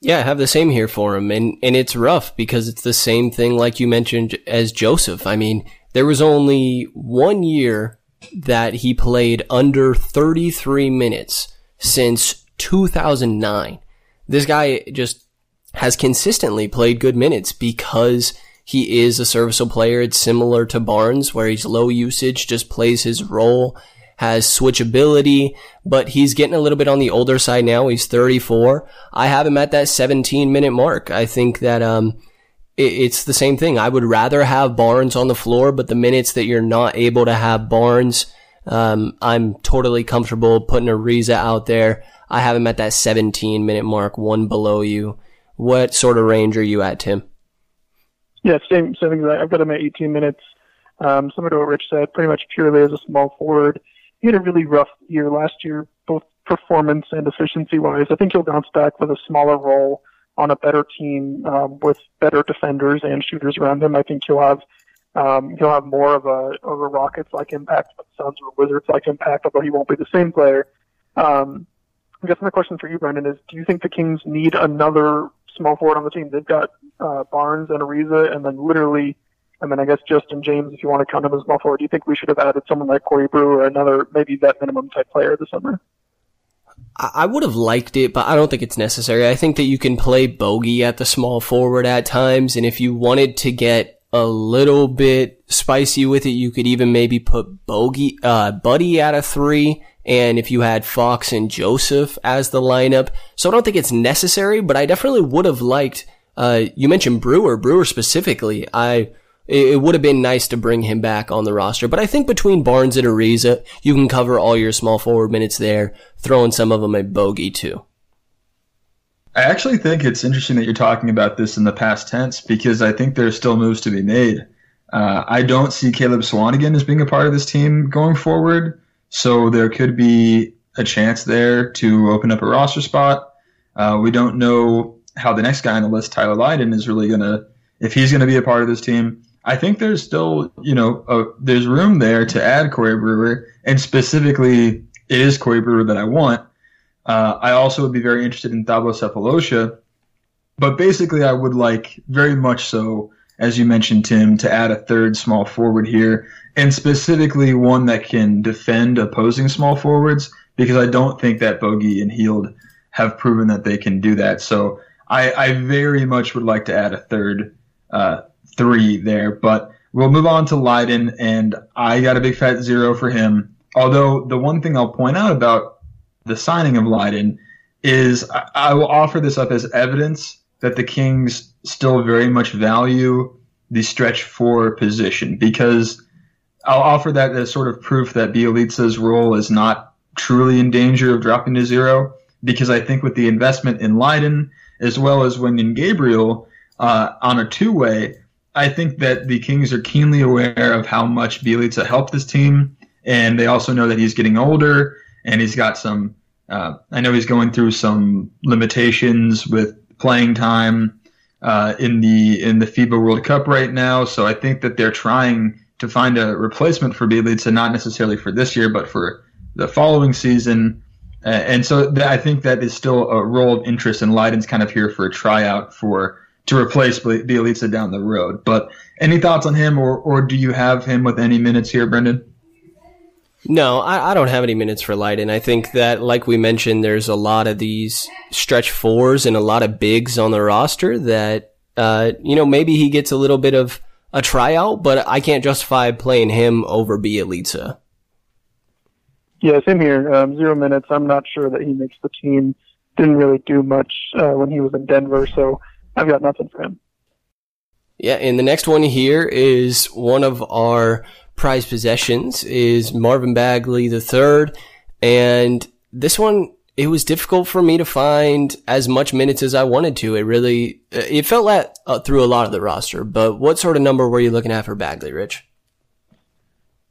Yeah, I have the same here for him, and and it's rough because it's the same thing like you mentioned as Joseph. I mean, there was only one year that he played under 33 minutes since 2009. This guy just has consistently played good minutes because he is a serviceable player. It's similar to Barnes, where he's low usage, just plays his role has switchability, but he's getting a little bit on the older side now. He's 34. I have him at that 17 minute mark. I think that, um, it's the same thing. I would rather have Barnes on the floor, but the minutes that you're not able to have Barnes, um, I'm totally comfortable putting Ariza out there. I have him at that 17 minute mark, one below you. What sort of range are you at, Tim? Yeah, same, same thing. I've got him at 18 minutes. Um, similar to what Rich said, pretty much purely as a small forward he had a really rough year last year, both performance and efficiency wise. I think he'll bounce back with a smaller role on a better team um, with better defenders and shooters around him. I think he'll have um, he'll have more of a of a Rockets like impact, but Suns or Wizards like impact, although he won't be the same player. Um, I guess my question for you, Brendan, is: Do you think the Kings need another small forward on the team? They've got uh, Barnes and Ariza, and then literally I mean, I guess Justin James, if you want to count him as small forward, do you think we should have added someone like Corey Brewer or another maybe vet minimum type player this summer? I would have liked it, but I don't think it's necessary. I think that you can play bogey at the small forward at times, and if you wanted to get a little bit spicy with it, you could even maybe put bogey, uh, Buddy at a three, and if you had Fox and Joseph as the lineup. So I don't think it's necessary, but I definitely would have liked, uh, you mentioned Brewer, Brewer specifically. I, it, would have been nice to bring him back on the roster. But I think between Barnes and Ariza, you can cover all your small forward minutes there, throwing some of them at bogey too. I actually think it's interesting that you're talking about this in the past tense because I think there's still moves to be made. Uh, I don't see Caleb Swanigan as being a part of this team going forward, so there could be a chance there to open up a roster spot. Uh, we don't know how the next guy on the list, Tyler Lydon, is really going to, if he's going to be a part of this team. I think there's still, you know, uh, there's room there to add Corey Brewer, and specifically, it is Corey Brewer that I want. Uh, I also would be very interested in Thabo Sefolosha, but basically, I would like very much so, as you mentioned, Tim, to add a third small forward here, and specifically one that can defend opposing small forwards, because I don't think that Bogey and Hield have proven that they can do that. So I, I very much would like to add a third uh, three there. But we'll move on to Lydon, and I got a big fat zero for him. Although the one thing I'll point out about the signing of Lydon is I, I will offer this up as evidence that the Kings still very much value the stretch four position because I'll offer that as sort of proof that Bjelica's role is not truly in danger of dropping to zero because I think with the investment in Lydon as well as Wenyen Gabriel uh, on a two way, I think that the Kings are keenly aware of how much Bjelica helped this team, and they also know that he's getting older and he's got some. Uh, I know he's going through some limitations with playing time uh, in the in the FIBA World Cup right now. So I think that they're trying to find a replacement for Bjelica, not necessarily for this year, but for the following season. Uh, and so th- I think that is still a role of interest, and Lydon's kind of here for a tryout for to replace Bjelica down the road. But any thoughts on him, or or do you have him with any minutes here, Brendan? No, I, I don't have any minutes for Lydon. I think that, like we mentioned, there's a lot of these stretch fours and a lot of bigs on the roster that, uh, you know, maybe he gets a little bit of a tryout, but I can't justify playing him over Bjelica. Yeah, same here. Um, zero minutes. I'm not sure that he makes the team. Didn't really do much uh, when he was in Denver, so I've got nothing for him. Yeah, and the next one here is one of our prized possessions is Marvin Bagley the third, and this one it was difficult for me to find as much minutes as I wanted to. It really, it felt like uh, through a lot of the roster. But what sort of number were you looking at for Bagley, Rich?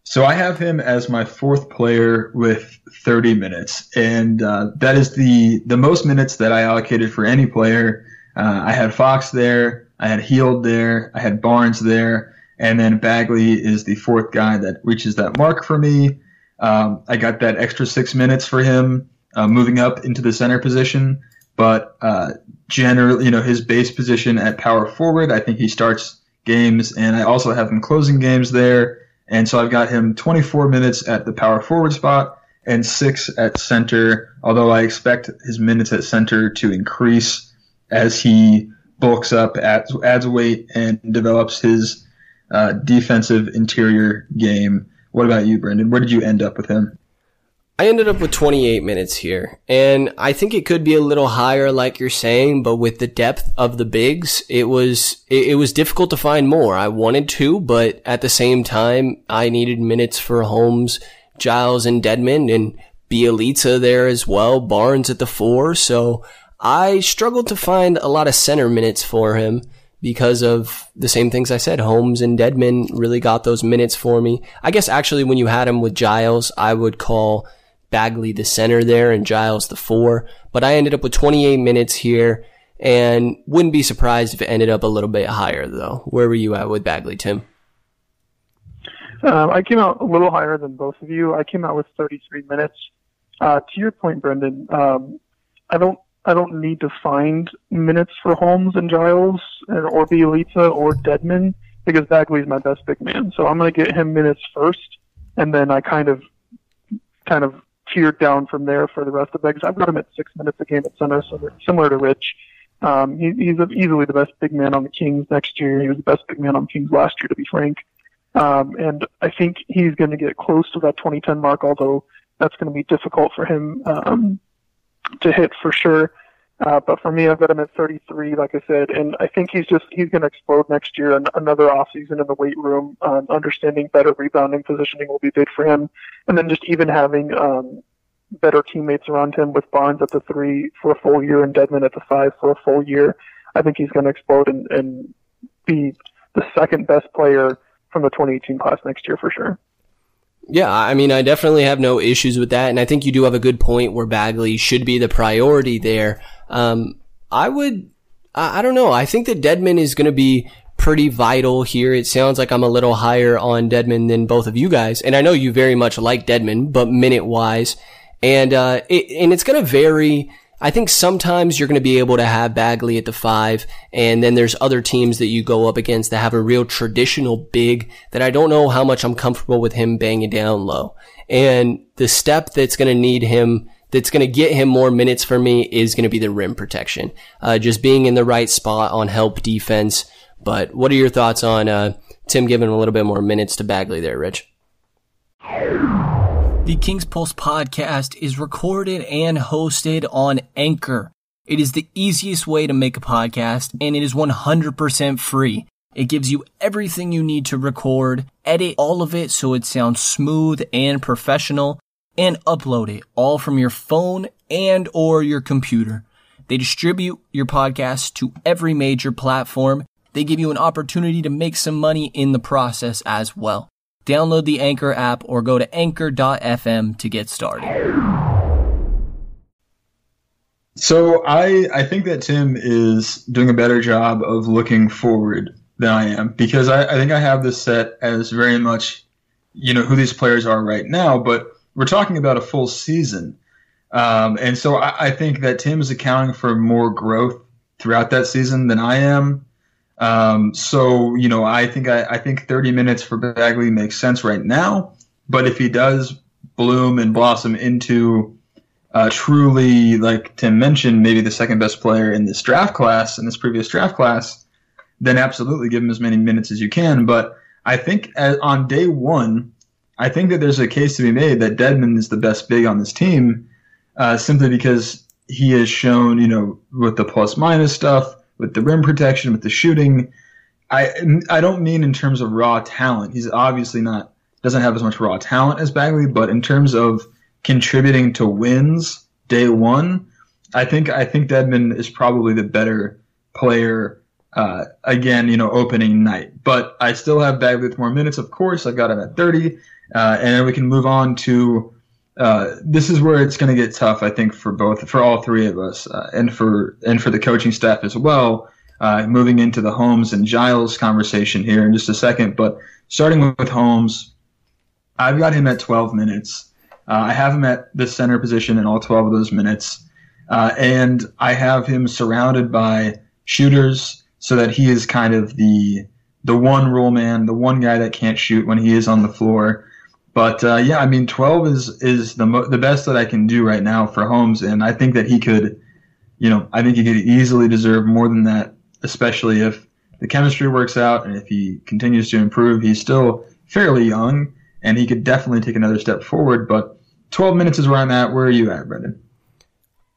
So I have him as my fourth player with 30 minutes, and uh, that is the the most minutes that I allocated for any player. Uh, I had Fox there, I had Hield there, I had Barnes there, and then Bagley is the fourth guy that reaches that mark for me. Um, I got that extra six minutes for him uh, moving up into the center position, but uh, generally, you know, his base position at power forward, I think he starts games, and I also have him closing games there. And so I've got him 24 minutes at the power forward spot and six at center, although I expect his minutes at center to increase as he bulks up, adds, adds weight, and develops his uh, defensive interior game. What about you, Brendan? Where did you end up with him? I ended up with 28 minutes here, and I think it could be a little higher, like you're saying, but with the depth of the bigs, it was, it, it, was difficult to find more. I wanted to, but at the same time, I needed minutes for Holmes, Giles, and Dedmon, and Bjelica there as well, Barnes at the four, so I struggled to find a lot of center minutes for him because of the same things I said. Holmes and Dedmon really got those minutes for me. I guess actually when you had him with Giles, I would call Bagley the center there and Giles the four. But I ended up with 28 minutes here and wouldn't be surprised if it ended up a little bit higher though. Where were you at with Bagley, Tim? Um, I came out a little higher than both of you. I came out with 33 minutes. Uh, to your point, Brendan, um, I don't I don't need to find minutes for Holmes and Giles or Bjelica or Dedmon because Bagley's my best big man. So I'm going to get him minutes first, and then I kind of kind of tiered down from there for the rest of the bigs. I've got him at six minutes a game at center, so similar to Rich. Um, he, he's easily the best big man on the Kings next year. He was the best big man on Kings last year, to be frank. Um, and I think he's going to get close to that 2010 mark, although that's going to be difficult for him um, to hit for sure. Uh, but for me, I've got him at 33, like I said, and I think he's just he's going to explode next year. And another off season in the weight room, um, understanding better rebounding positioning will be big for him, and then just even having um, better teammates around him with Barnes at the three for a full year and Dedmon at the five for a full year. I think he's going to explode and, and be the second best player from the 2018 class next year for sure. Yeah, I mean, I definitely have no issues with that. And I think you do have a good point where Bagley should be the priority there. Um, I would, I, I don't know. I think that Dedmon is going to be pretty vital here. It sounds like I'm a little higher on Dedmon than both of you guys. And I know you very much like Dedmon, but minute wise. And, uh, it, and it's going to vary I think sometimes you're going to be able to have Bagley at the five, and then there's other teams that you go up against that have a real traditional big that I don't know how much I'm comfortable with him banging down low. And the step that's going to need him, that's going to get him more minutes for me is going to be the rim protection. Uh, just being in the right spot on help defense. But what are your thoughts on, uh, Tim giving a little bit more minutes to Bagley there, Rich? The King's Pulse podcast is recorded and hosted on Anchor. It is the easiest way to make a podcast and it is 100% free. It gives you everything you need to record, edit all of it so it sounds smooth and professional, and upload it all from your phone and or your computer. They distribute your podcast to every major platform. They give you an opportunity to make some money in the process as well. Download the Anchor app or go to anchor.fm to get started. So I I think that Tim is doing a better job of looking forward than I am because I, I think I have this set as very much you know who these players are right now, but we're talking about a full season. Um, and so I, I, think that Tim is accounting for more growth throughout that season than I am. Um, so you know, I think I, I think 30 minutes for Bagley makes sense right now. But if he does bloom and blossom into uh, truly, like Tim mentioned, maybe the second best player in this draft class, in this previous draft class, then absolutely give him as many minutes as you can. But I think as, on day one, I think that there's a case to be made that Dedmon is the best big on this team, uh, simply because he has shown, you know, with the plus minus stuff, with the rim protection, with the shooting. I I don't mean in terms of raw talent. He's obviously not doesn't have as much raw talent as Bagley, but in terms of contributing to wins day one, I think I think Dedmon is probably the better player. Uh, again, you know, opening night, but I still have Bagley with more minutes. Of course, I got him at 30, uh, and then we can move on to. Uh, this is where it's going to get tough, I think, for both, for all three of us, uh, and for and for the coaching staff as well. Uh, moving into the Holmes and Giles conversation here in just a second, but starting with Holmes, I've got him at 12 minutes. Uh, I have him at the center position in all 12 of those minutes. Uh, and I have him surrounded by shooters so that he is kind of the the one rule man, the one guy that can't shoot when he is on the floor. But uh, yeah, I mean, 12 is is the mo- the best that I can do right now for Holmes, and I think that he could, you know, I think he could easily deserve more than that, especially if the chemistry works out and if he continues to improve. He's still fairly young, and he could definitely take another step forward. But 12 minutes is where I'm at. Where are you at, Brendan?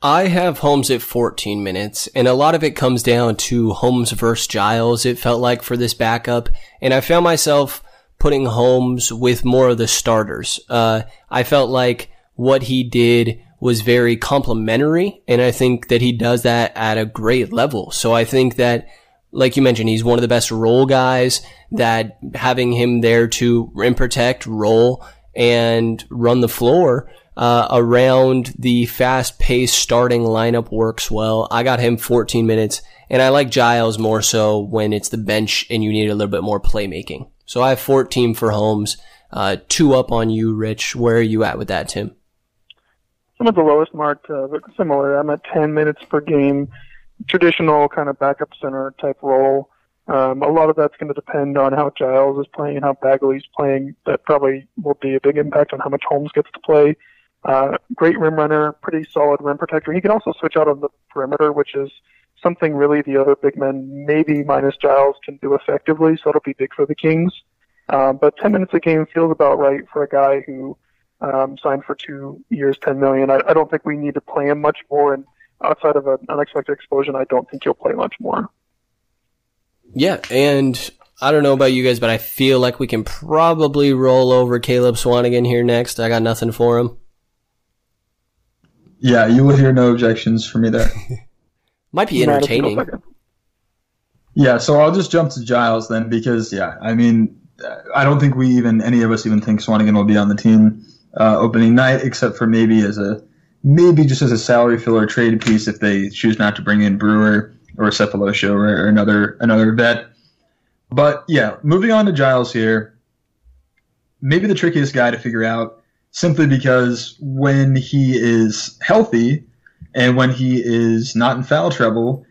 I have Holmes at 14 minutes, and a lot of it comes down to Holmes versus Giles, it felt like for this backup. And I found myself putting Holmes with more of the starters. Uh, I felt like what he did was very complementary, and I think that he does that at a great level. So I think that, like you mentioned, he's one of the best role guys, that having him there to rim protect, roll, and run the floor uh, around the fast paced starting lineup works well. I got him 14 minutes and I like Giles more so when it's the bench and you need a little bit more playmaking. So I have 14 for Holmes, uh, two up on you, Rich. Where are you at with that, Tim? I'm at the lowest mark, uh, but similar. I'm at 10 minutes per game, traditional kind of backup center type role. Um, a lot of that's going to depend on how Giles is playing and how Bagley's playing. That probably will be a big impact on how much Holmes gets to play. Uh, great rim runner, pretty solid rim protector. He can also switch out on the perimeter, which is something really the other big men, maybe minus Giles, can do effectively. So it'll be big for the Kings. Um, but 10 minutes a game feels about right for a guy who um, signed for two years, 10 million. I, I don't think we need to play him much more. And outside of an unexpected explosion, I don't think he'll play much more. Yeah, and I don't know about you guys, but I feel like we can probably roll over Caleb Swanigan here next. I got nothing for him. Yeah, you will hear no objections from me there. Might be entertaining. Yeah, so I'll just jump to Giles then because yeah, I mean, I don't think we even any of us even think Swanigan will be on the team uh, opening night, except for maybe as a maybe just as a salary filler trade piece if they choose not to bring in Brewer or Sefolosha or, or another another vet. But yeah, moving on to Giles here. Maybe the trickiest guy to figure out simply because when he is healthy and when he is not in foul trouble,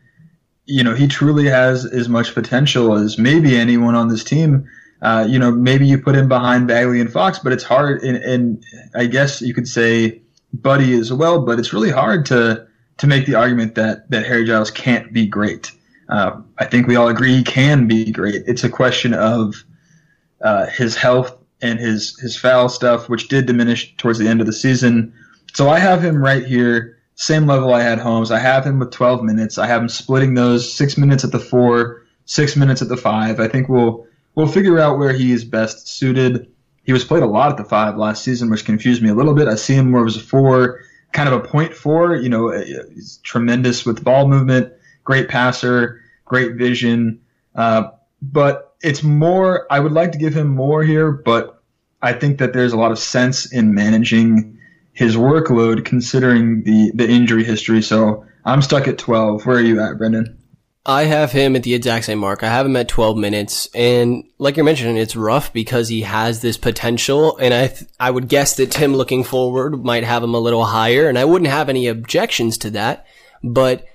you know, he truly has as much potential as maybe anyone on this team. Uh, you know, maybe you put him behind Bagley and Fox, but it's hard. And, and I guess you could say Buddy as well, but it's really hard to to make the argument that that Harry Giles can't be great. Uh, I think we all agree he can be great. It's a question of uh, his health and his his foul stuff, which did diminish towards the end of the season. So I have him right here, same level I had Holmes. I have him with 12 minutes. I have him splitting those six minutes at the four, six minutes at the five. I think we'll we'll figure out where he is best suited. He was played a lot at the five last season, which confused me a little bit. I see him more as a four, kind of a point four. You know, he's tremendous with ball movement, great passer, great vision. Uh, but it's more. I would like to give him more here, but I think that there's a lot of sense in managing his workload considering the the injury history. So I'm stuck at 12. Where are you at, Brendan? I have him at the exact same mark. I have him at 12 minutes. And like you're mentioning, it's rough because he has this potential. And I, th- I would guess that Tim looking forward might have him a little higher. And I wouldn't have any objections to that. But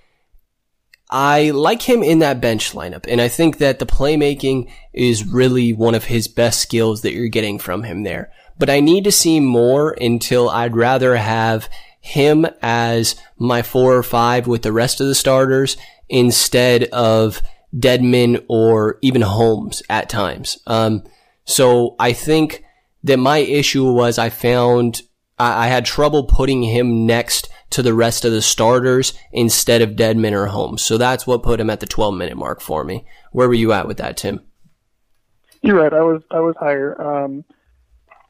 I like him in that bench lineup, and I think that the playmaking is really one of his best skills that you're getting from him there. But I need to see more until I'd rather have him as my four or five with the rest of the starters instead of Dedmon or even Holmes at times. Um, so I think that my issue was I found I, I had trouble putting him next to the rest of the starters instead of Dedmon or Holmes. So that's what put him at the 12 minute mark for me. Where were you at with that, Tim? You're right. I was I was higher. Um,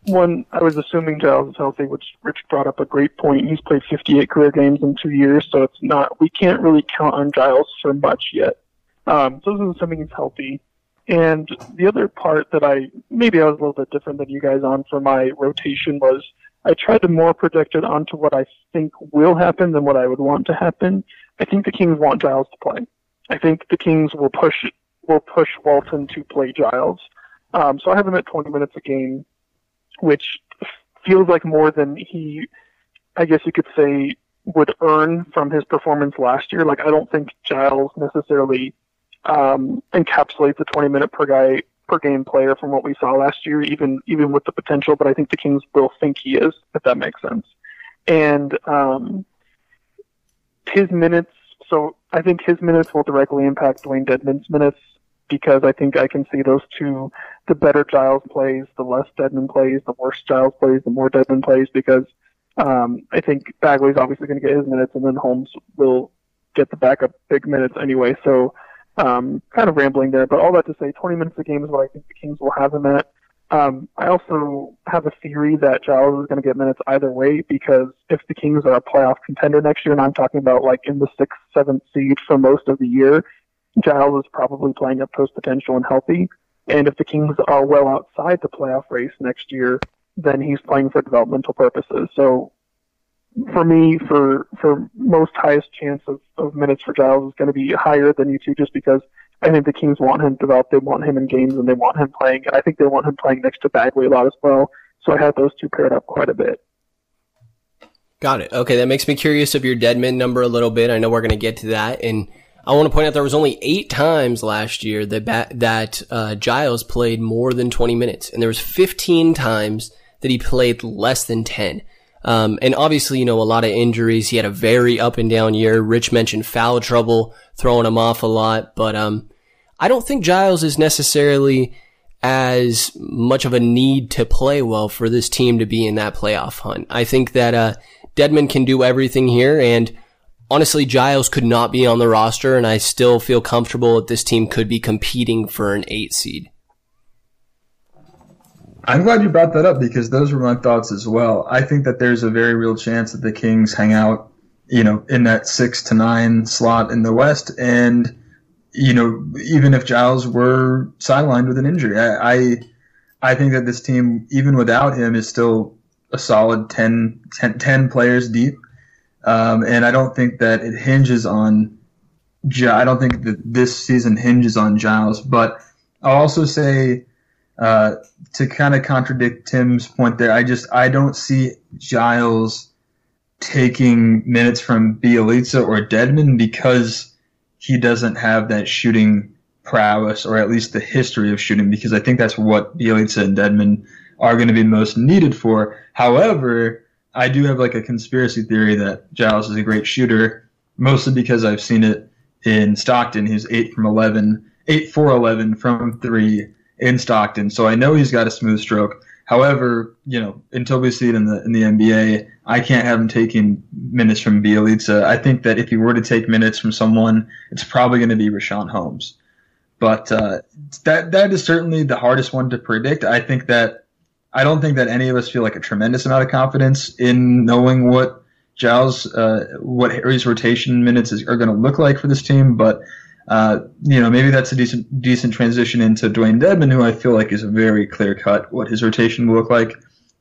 one, I was assuming Giles is healthy, which Rich brought up a great point. He's played 58 career games in two years, so it's not, we can't really count on Giles for much yet. Um, so this is assuming he's healthy. And the other part that I, maybe I was a little bit different than you guys on for my rotation was I tried to more project it onto what I think will happen than what I would want to happen. I think the Kings want Giles to play. I think the Kings will push, will push Walton to play Giles. Um, so I have him at 20 minutes a game which feels like more than he, I guess you could say, would earn from his performance last year. Like I don't think Giles necessarily um, encapsulates a 20 minute per guy per game player from what we saw last year, even even with the potential. But I think the Kings will think he is, if that makes sense. And um, his minutes. So I think his minutes will directly impact Dewayne Dedmon's minutes because I think I can see those two. The better Giles plays, the less Dedmon plays. The worse Giles plays, the more Dedmon plays. Because um, I think Bagley's obviously going to get his minutes, and then Holmes will get the backup big minutes anyway. So um, kind of rambling there, but all that to say, 20 minutes a game is what I think the Kings will have him at. Um, I also have a theory that Giles is going to get minutes either way because if the Kings are a playoff contender next year, and I'm talking about like in the sixth, seventh seed for most of the year, Giles is probably playing up to his potential and healthy. And if the Kings are well outside the playoff race next year, then he's playing for developmental purposes. So for me, for for most highest chance of, of minutes for Giles is going to be higher than you two, just because I think the Kings want him developed, they want him in games, and they want him playing. And I think they want him playing next to Bagley a lot as well. So I had those two paired up quite a bit. Got it. Okay, that makes me curious of your Dedmon number a little bit. I know we're going to get to that, and I want to point out there was only eight times last year that ba- that uh, Giles played more than 20 minutes, and there was 15 times that he played less than 10. Um, and obviously, you know, a lot of injuries. He had a very up and down year. Rich mentioned foul trouble, throwing him off a lot, but um, I don't think Giles is necessarily as much of a need to play well for this team to be in that playoff hunt. I think that uh, Dedmon can do everything here, and honestly, Giles could not be on the roster, and I still feel comfortable that this team could be competing for an eight seed. I'm glad you brought that up because those were my thoughts as well. I think that there's a very real chance that the Kings hang out, you know, in that six to nine slot in the West, and you know, even if Giles were sidelined with an injury, I, I, I think that this team, even without him, is still a solid 10, 10, 10 players deep. Um, and I don't think that it hinges on. I don't think that this season hinges on Giles, but I'll also say uh, to kind of contradict Tim's point there. I just I don't see Giles taking minutes from Bjelica or Dedmon because he doesn't have that shooting prowess or at least the history of shooting because I think that's what Bjelica and Dedmon are going to be most needed for. However, I do have like a conspiracy theory that Giles is a great shooter, mostly because I've seen it in Stockton. He's eight from 11, eight for 11 from three in Stockton. So I know he's got a smooth stroke. However, you know, until we see it in the in the NBA, I can't have him taking minutes from Bjelica. I think that if he were to take minutes from someone, it's probably going to be Richaun Holmes. But uh, that that is certainly the hardest one to predict. I think that I don't think that any of us feel like a tremendous amount of confidence in knowing what Giles, uh, what Harry's rotation minutes is, are going to look like for this team. But uh, you know, maybe that's a decent decent transition into Dewayne Dedmon, who I feel like is a very clear cut what his rotation will look like.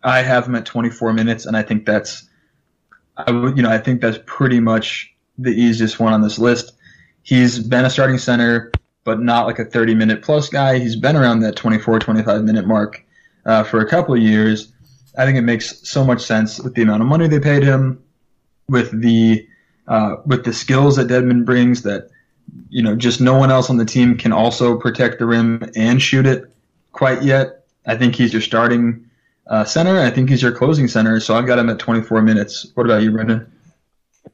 I have him at 24 minutes, and I think that's, I would, you know, I think that's pretty much the easiest one on this list. He's been a starting center, but not like a 30 minute plus guy. He's been around that 24, 25 minute mark uh, for a couple of years. I think it makes so much sense with the amount of money they paid him, with the uh, with the skills that Dedmon brings. That you know, just no one else on the team can also protect the rim and shoot it quite yet. I think he's your starting uh, center. I think he's your closing center. So I've got him at 24 minutes. What about you, Brendan?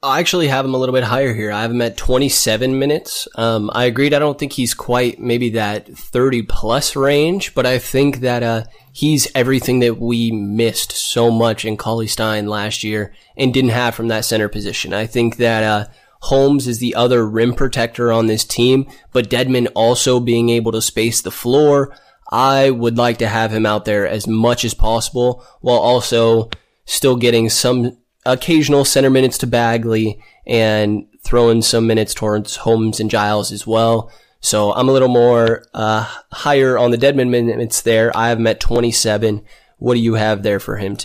I actually have him a little bit higher here. I have him at 27 minutes. Um, I agreed. I don't think he's quite maybe that 30 plus range, but I think that uh, he's everything that we missed so much in Cauley Stein last year and didn't have from that center position. I think that uh, Holmes is the other rim protector on this team, but Dedmon also being able to space the floor. I would like to have him out there as much as possible while also still getting some occasional center minutes to Bagley and throwing some minutes towards Holmes and Giles as well. So I'm a little more uh, higher on the Dedmon minutes there. I have him at 27. What do you have there for him?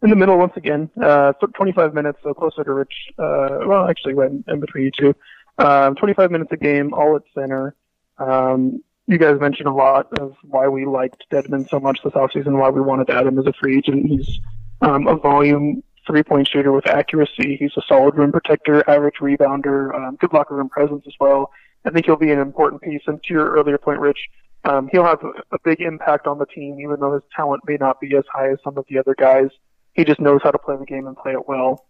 In the middle, once again, uh, 25 minutes, so closer to Rich. Uh, well, actually, went in between you two. Um, 25 minutes a game, all at center. Um, you guys mentioned a lot of why we liked Dedmon so much this offseason, why we wanted to add him as a free agent. He's um, a volume three point shooter with accuracy. He's a solid rim protector, average rebounder, um, good locker room presence as well. I think he'll be an important piece. And to your earlier point, Rich, um, he'll have a big impact on the team, even though his talent may not be as high as some of the other guys. He just knows how to play the game and play it well.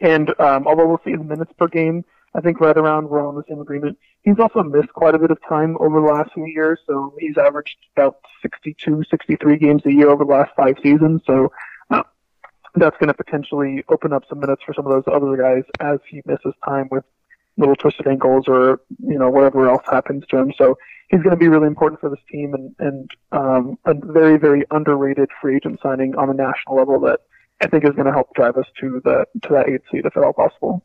And um, although we'll see his minutes per game, I think right around we're on the same agreement. He's also missed quite a bit of time over the last few years, so he's averaged about 62, 63 games a year over the last five seasons. So that's going to potentially open up some minutes for some of those other guys as he misses time with little twisted ankles or you know whatever else happens to him. So he's going to be really important for this team and and um, a very very underrated free agent signing on a national level that I think is going to help drive us to the to that eighth seed if at all possible.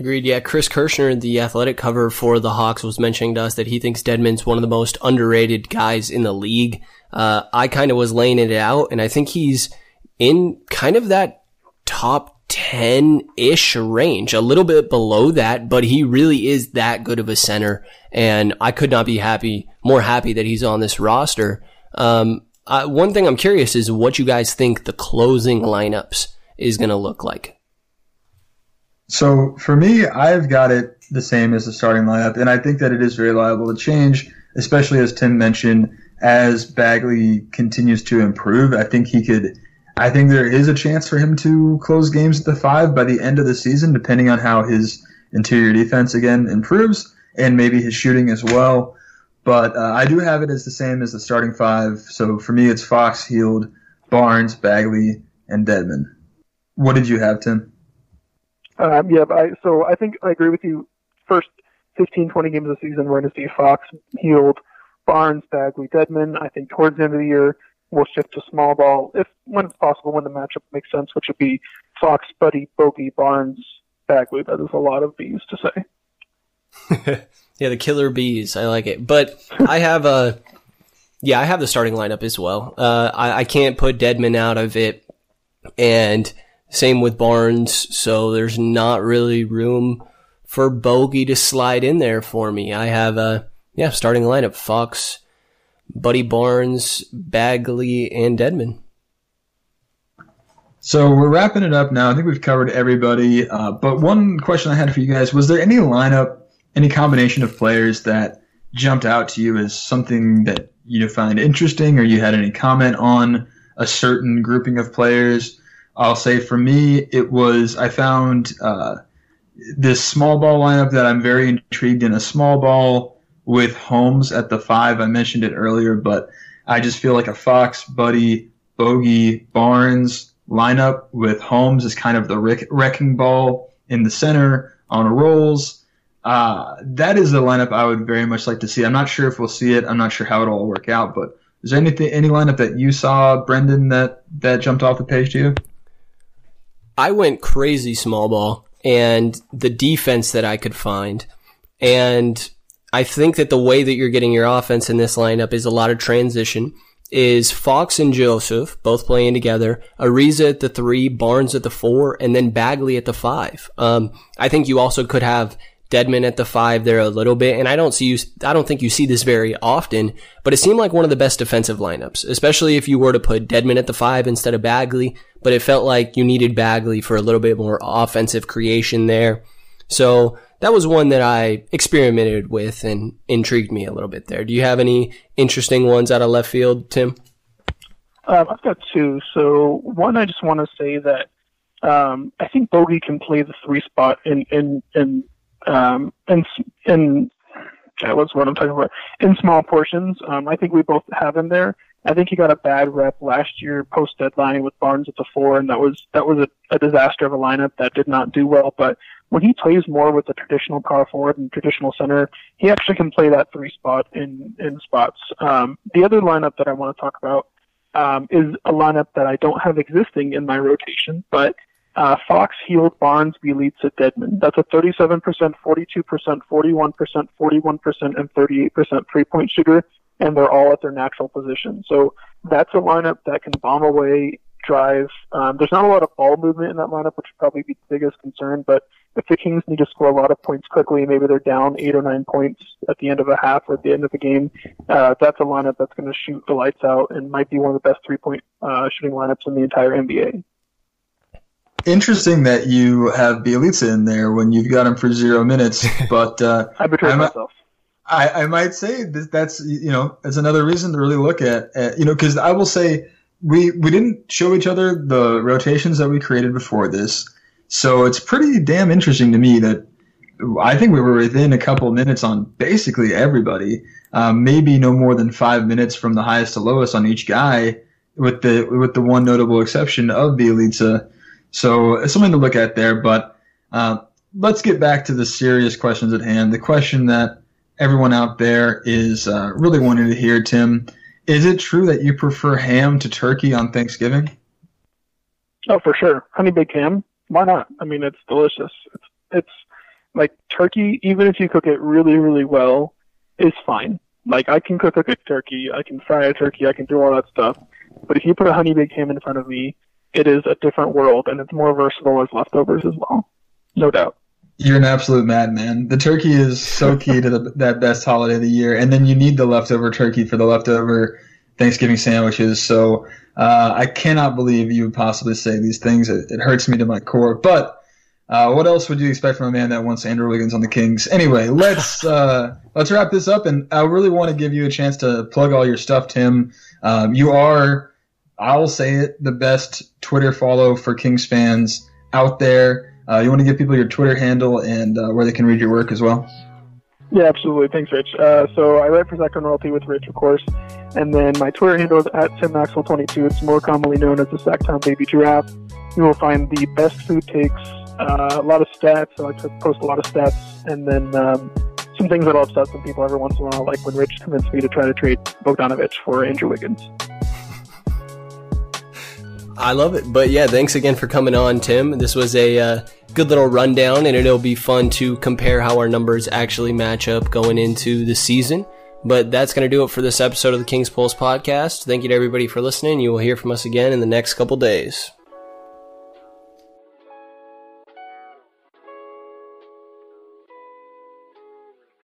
Agreed. Yeah, Chris Kirschner, the athletic cover for the Hawks, was mentioning to us that he thinks Dedmon's one of the most underrated guys in the league. Uh, I kind of was laying it out, and I think he's in kind of that top 10-ish range, a little bit below that, but he really is that good of a center, and I could not be happy, more happy that he's on this roster. Um, uh, one thing I'm curious is what you guys think the closing lineups is going to look like. So for me, I've got it the same as the starting lineup, and I think that it is very liable to change, especially as Tim mentioned, as Bagley continues to improve. I think he could. I think there is a chance for him to close games at the five by the end of the season, depending on how his interior defense again improves and maybe his shooting as well. But uh, I do have it as the same as the starting five. So for me, it's Fox, Hield, Barnes, Bagley, and Dedmon. What did you have, Tim? Um, yeah, I, so I think I agree with you. First 15, 20 games of the season, we're going to see Fox, Hield, Barnes, Bagley, Dedmon. I think towards the end of the year, we'll shift to small ball, if when it's possible, when the matchup makes sense, which would be Fox, Buddy, Bogey, Barnes, Bagley. That is a lot of bees to say. yeah, the killer bees. I like it. But I have a, yeah, I have the starting lineup as well. Uh, I, I can't put Dedmon out of it. And same with Barnes, so there's not really room for Bogey to slide in there for me. I have a yeah starting lineup: Fox, Buddy Barnes, Bagley, and Dedmon. So we're wrapping it up now. I think we've covered everybody. Uh, but one question I had for you guys was: there any lineup, any combination of players that jumped out to you as something that you find interesting, or you had any comment on a certain grouping of players? I'll say for me, it was I found uh, this small ball lineup that I'm very intrigued in. A small ball with Holmes at the five. I mentioned it earlier, but I just feel like a Fox, Buddy, Bogey, Barnes lineup with Holmes is kind of the wrecking ball in the center on a rolls. Uh, that is a lineup I would very much like to see. I'm not sure if we'll see it. I'm not sure how it'll all work out, but is there anything, any lineup that you saw, Brendan, that, that jumped off the page to you? I went crazy small ball and the defense that I could find. And I think that the way that you're getting your offense in this lineup is a lot of transition. Is Fox and Joseph both playing together, Ariza at the three, Barnes at the four, and then Bagley at the five. Um, I think you also could have Dedmon at the five there a little bit, and I don't see you. I don't think you see this very often, but it seemed like one of the best defensive lineups, especially if you were to put Dedmon at the five instead of Bagley. But it felt like you needed Bagley for a little bit more offensive creation there. So that was one that I experimented with and intrigued me a little bit there. Do you have any interesting ones out of left field, Tim? Um, I've got two. So one, I just want to say that um, I think Bogey can play the three spot in in in um, and and that was what I'm talking about in small portions. Um, I think we both have him there. I think he got a bad rep last year post deadline with Barnes at the four, and that was that was a, a disaster of a lineup that did not do well. But when he plays more with the traditional power forward and traditional center, he actually can play that three spot in in spots. Um, the other lineup that I want to talk about um, is a lineup that I don't have existing in my rotation, but uh, Fox, Hield, Barnes, Bjelica, Dedmon. That's a 37%, 42%, 41%, 41%, and 38% three-point shooter, and they're all at their natural position. So that's a lineup that can bomb away, drive. Um, there's not a lot of ball movement in that lineup, which would probably be the biggest concern, but if the Kings need to score a lot of points quickly, maybe they're down eight or nine points at the end of a half or at the end of the game, uh, that's a lineup that's going to shoot the lights out and might be one of the best three-point uh, shooting lineups in the entire NBA. Interesting that you have Bjelica in there when you've got him for zero minutes, but uh, I betrayed I, myself. I, I might say that that's you know it's another reason to really look at, at you know because I will say we we didn't show each other the rotations that we created before this, so it's pretty damn interesting to me that I think we were within a couple minutes on basically everybody, um, maybe no more than five minutes from the highest to lowest on each guy, with the with the one notable exception of the Bjelica. So it's something to look at there. But uh, let's get back to the serious questions at hand. The question that everyone out there is uh, really wanting to hear, Tim, is it true that you prefer ham to turkey on Thanksgiving? Oh, for sure. Honey baked ham. Why not? I mean, it's delicious. It's, it's like turkey, even if you cook it really, really well, is fine. Like I can cook a good turkey, I can fry a turkey, I can do all that stuff. But if you put a honey baked ham in front of me, it is a different world and it's more versatile as leftovers as well. No doubt. You're an absolute madman. The turkey is so key to the, that best holiday of the year, and then you need the leftover turkey for the leftover Thanksgiving sandwiches. So uh, I cannot believe you would possibly say these things. It, it hurts me to my core. But uh, what else would you expect from a man that wants Andrew Wiggins on the Kings? Anyway, let's uh, let's wrap this up, and I really want to give you a chance to plug all your stuff, Tim. Um, you are, I'll say it, the best Twitter follow for Kings fans out there. Uh, you want to give people your Twitter handle and uh, where they can read your work as well? Yeah, absolutely. Thanks, Rich. Uh, so I write for Sactown Royalty with Rich, of course. And then my Twitter handle is at TimMaxwell22. It's more commonly known as the Sactown Baby Giraffe. You will find the best food takes, uh, a lot of stats. I like to post a lot of stats. And then um, some things that'll upset some people every once in a while, like when Rich convinced me to try to trade Bogdanovich for Andrew Wiggins. I love it. But yeah, thanks again for coming on, Tim. This was a uh, good little rundown, and it'll be fun to compare how our numbers actually match up going into the season. But that's going to do it for this episode of the King's Pulse podcast. Thank you to everybody for listening. You will hear from us again in the next couple days.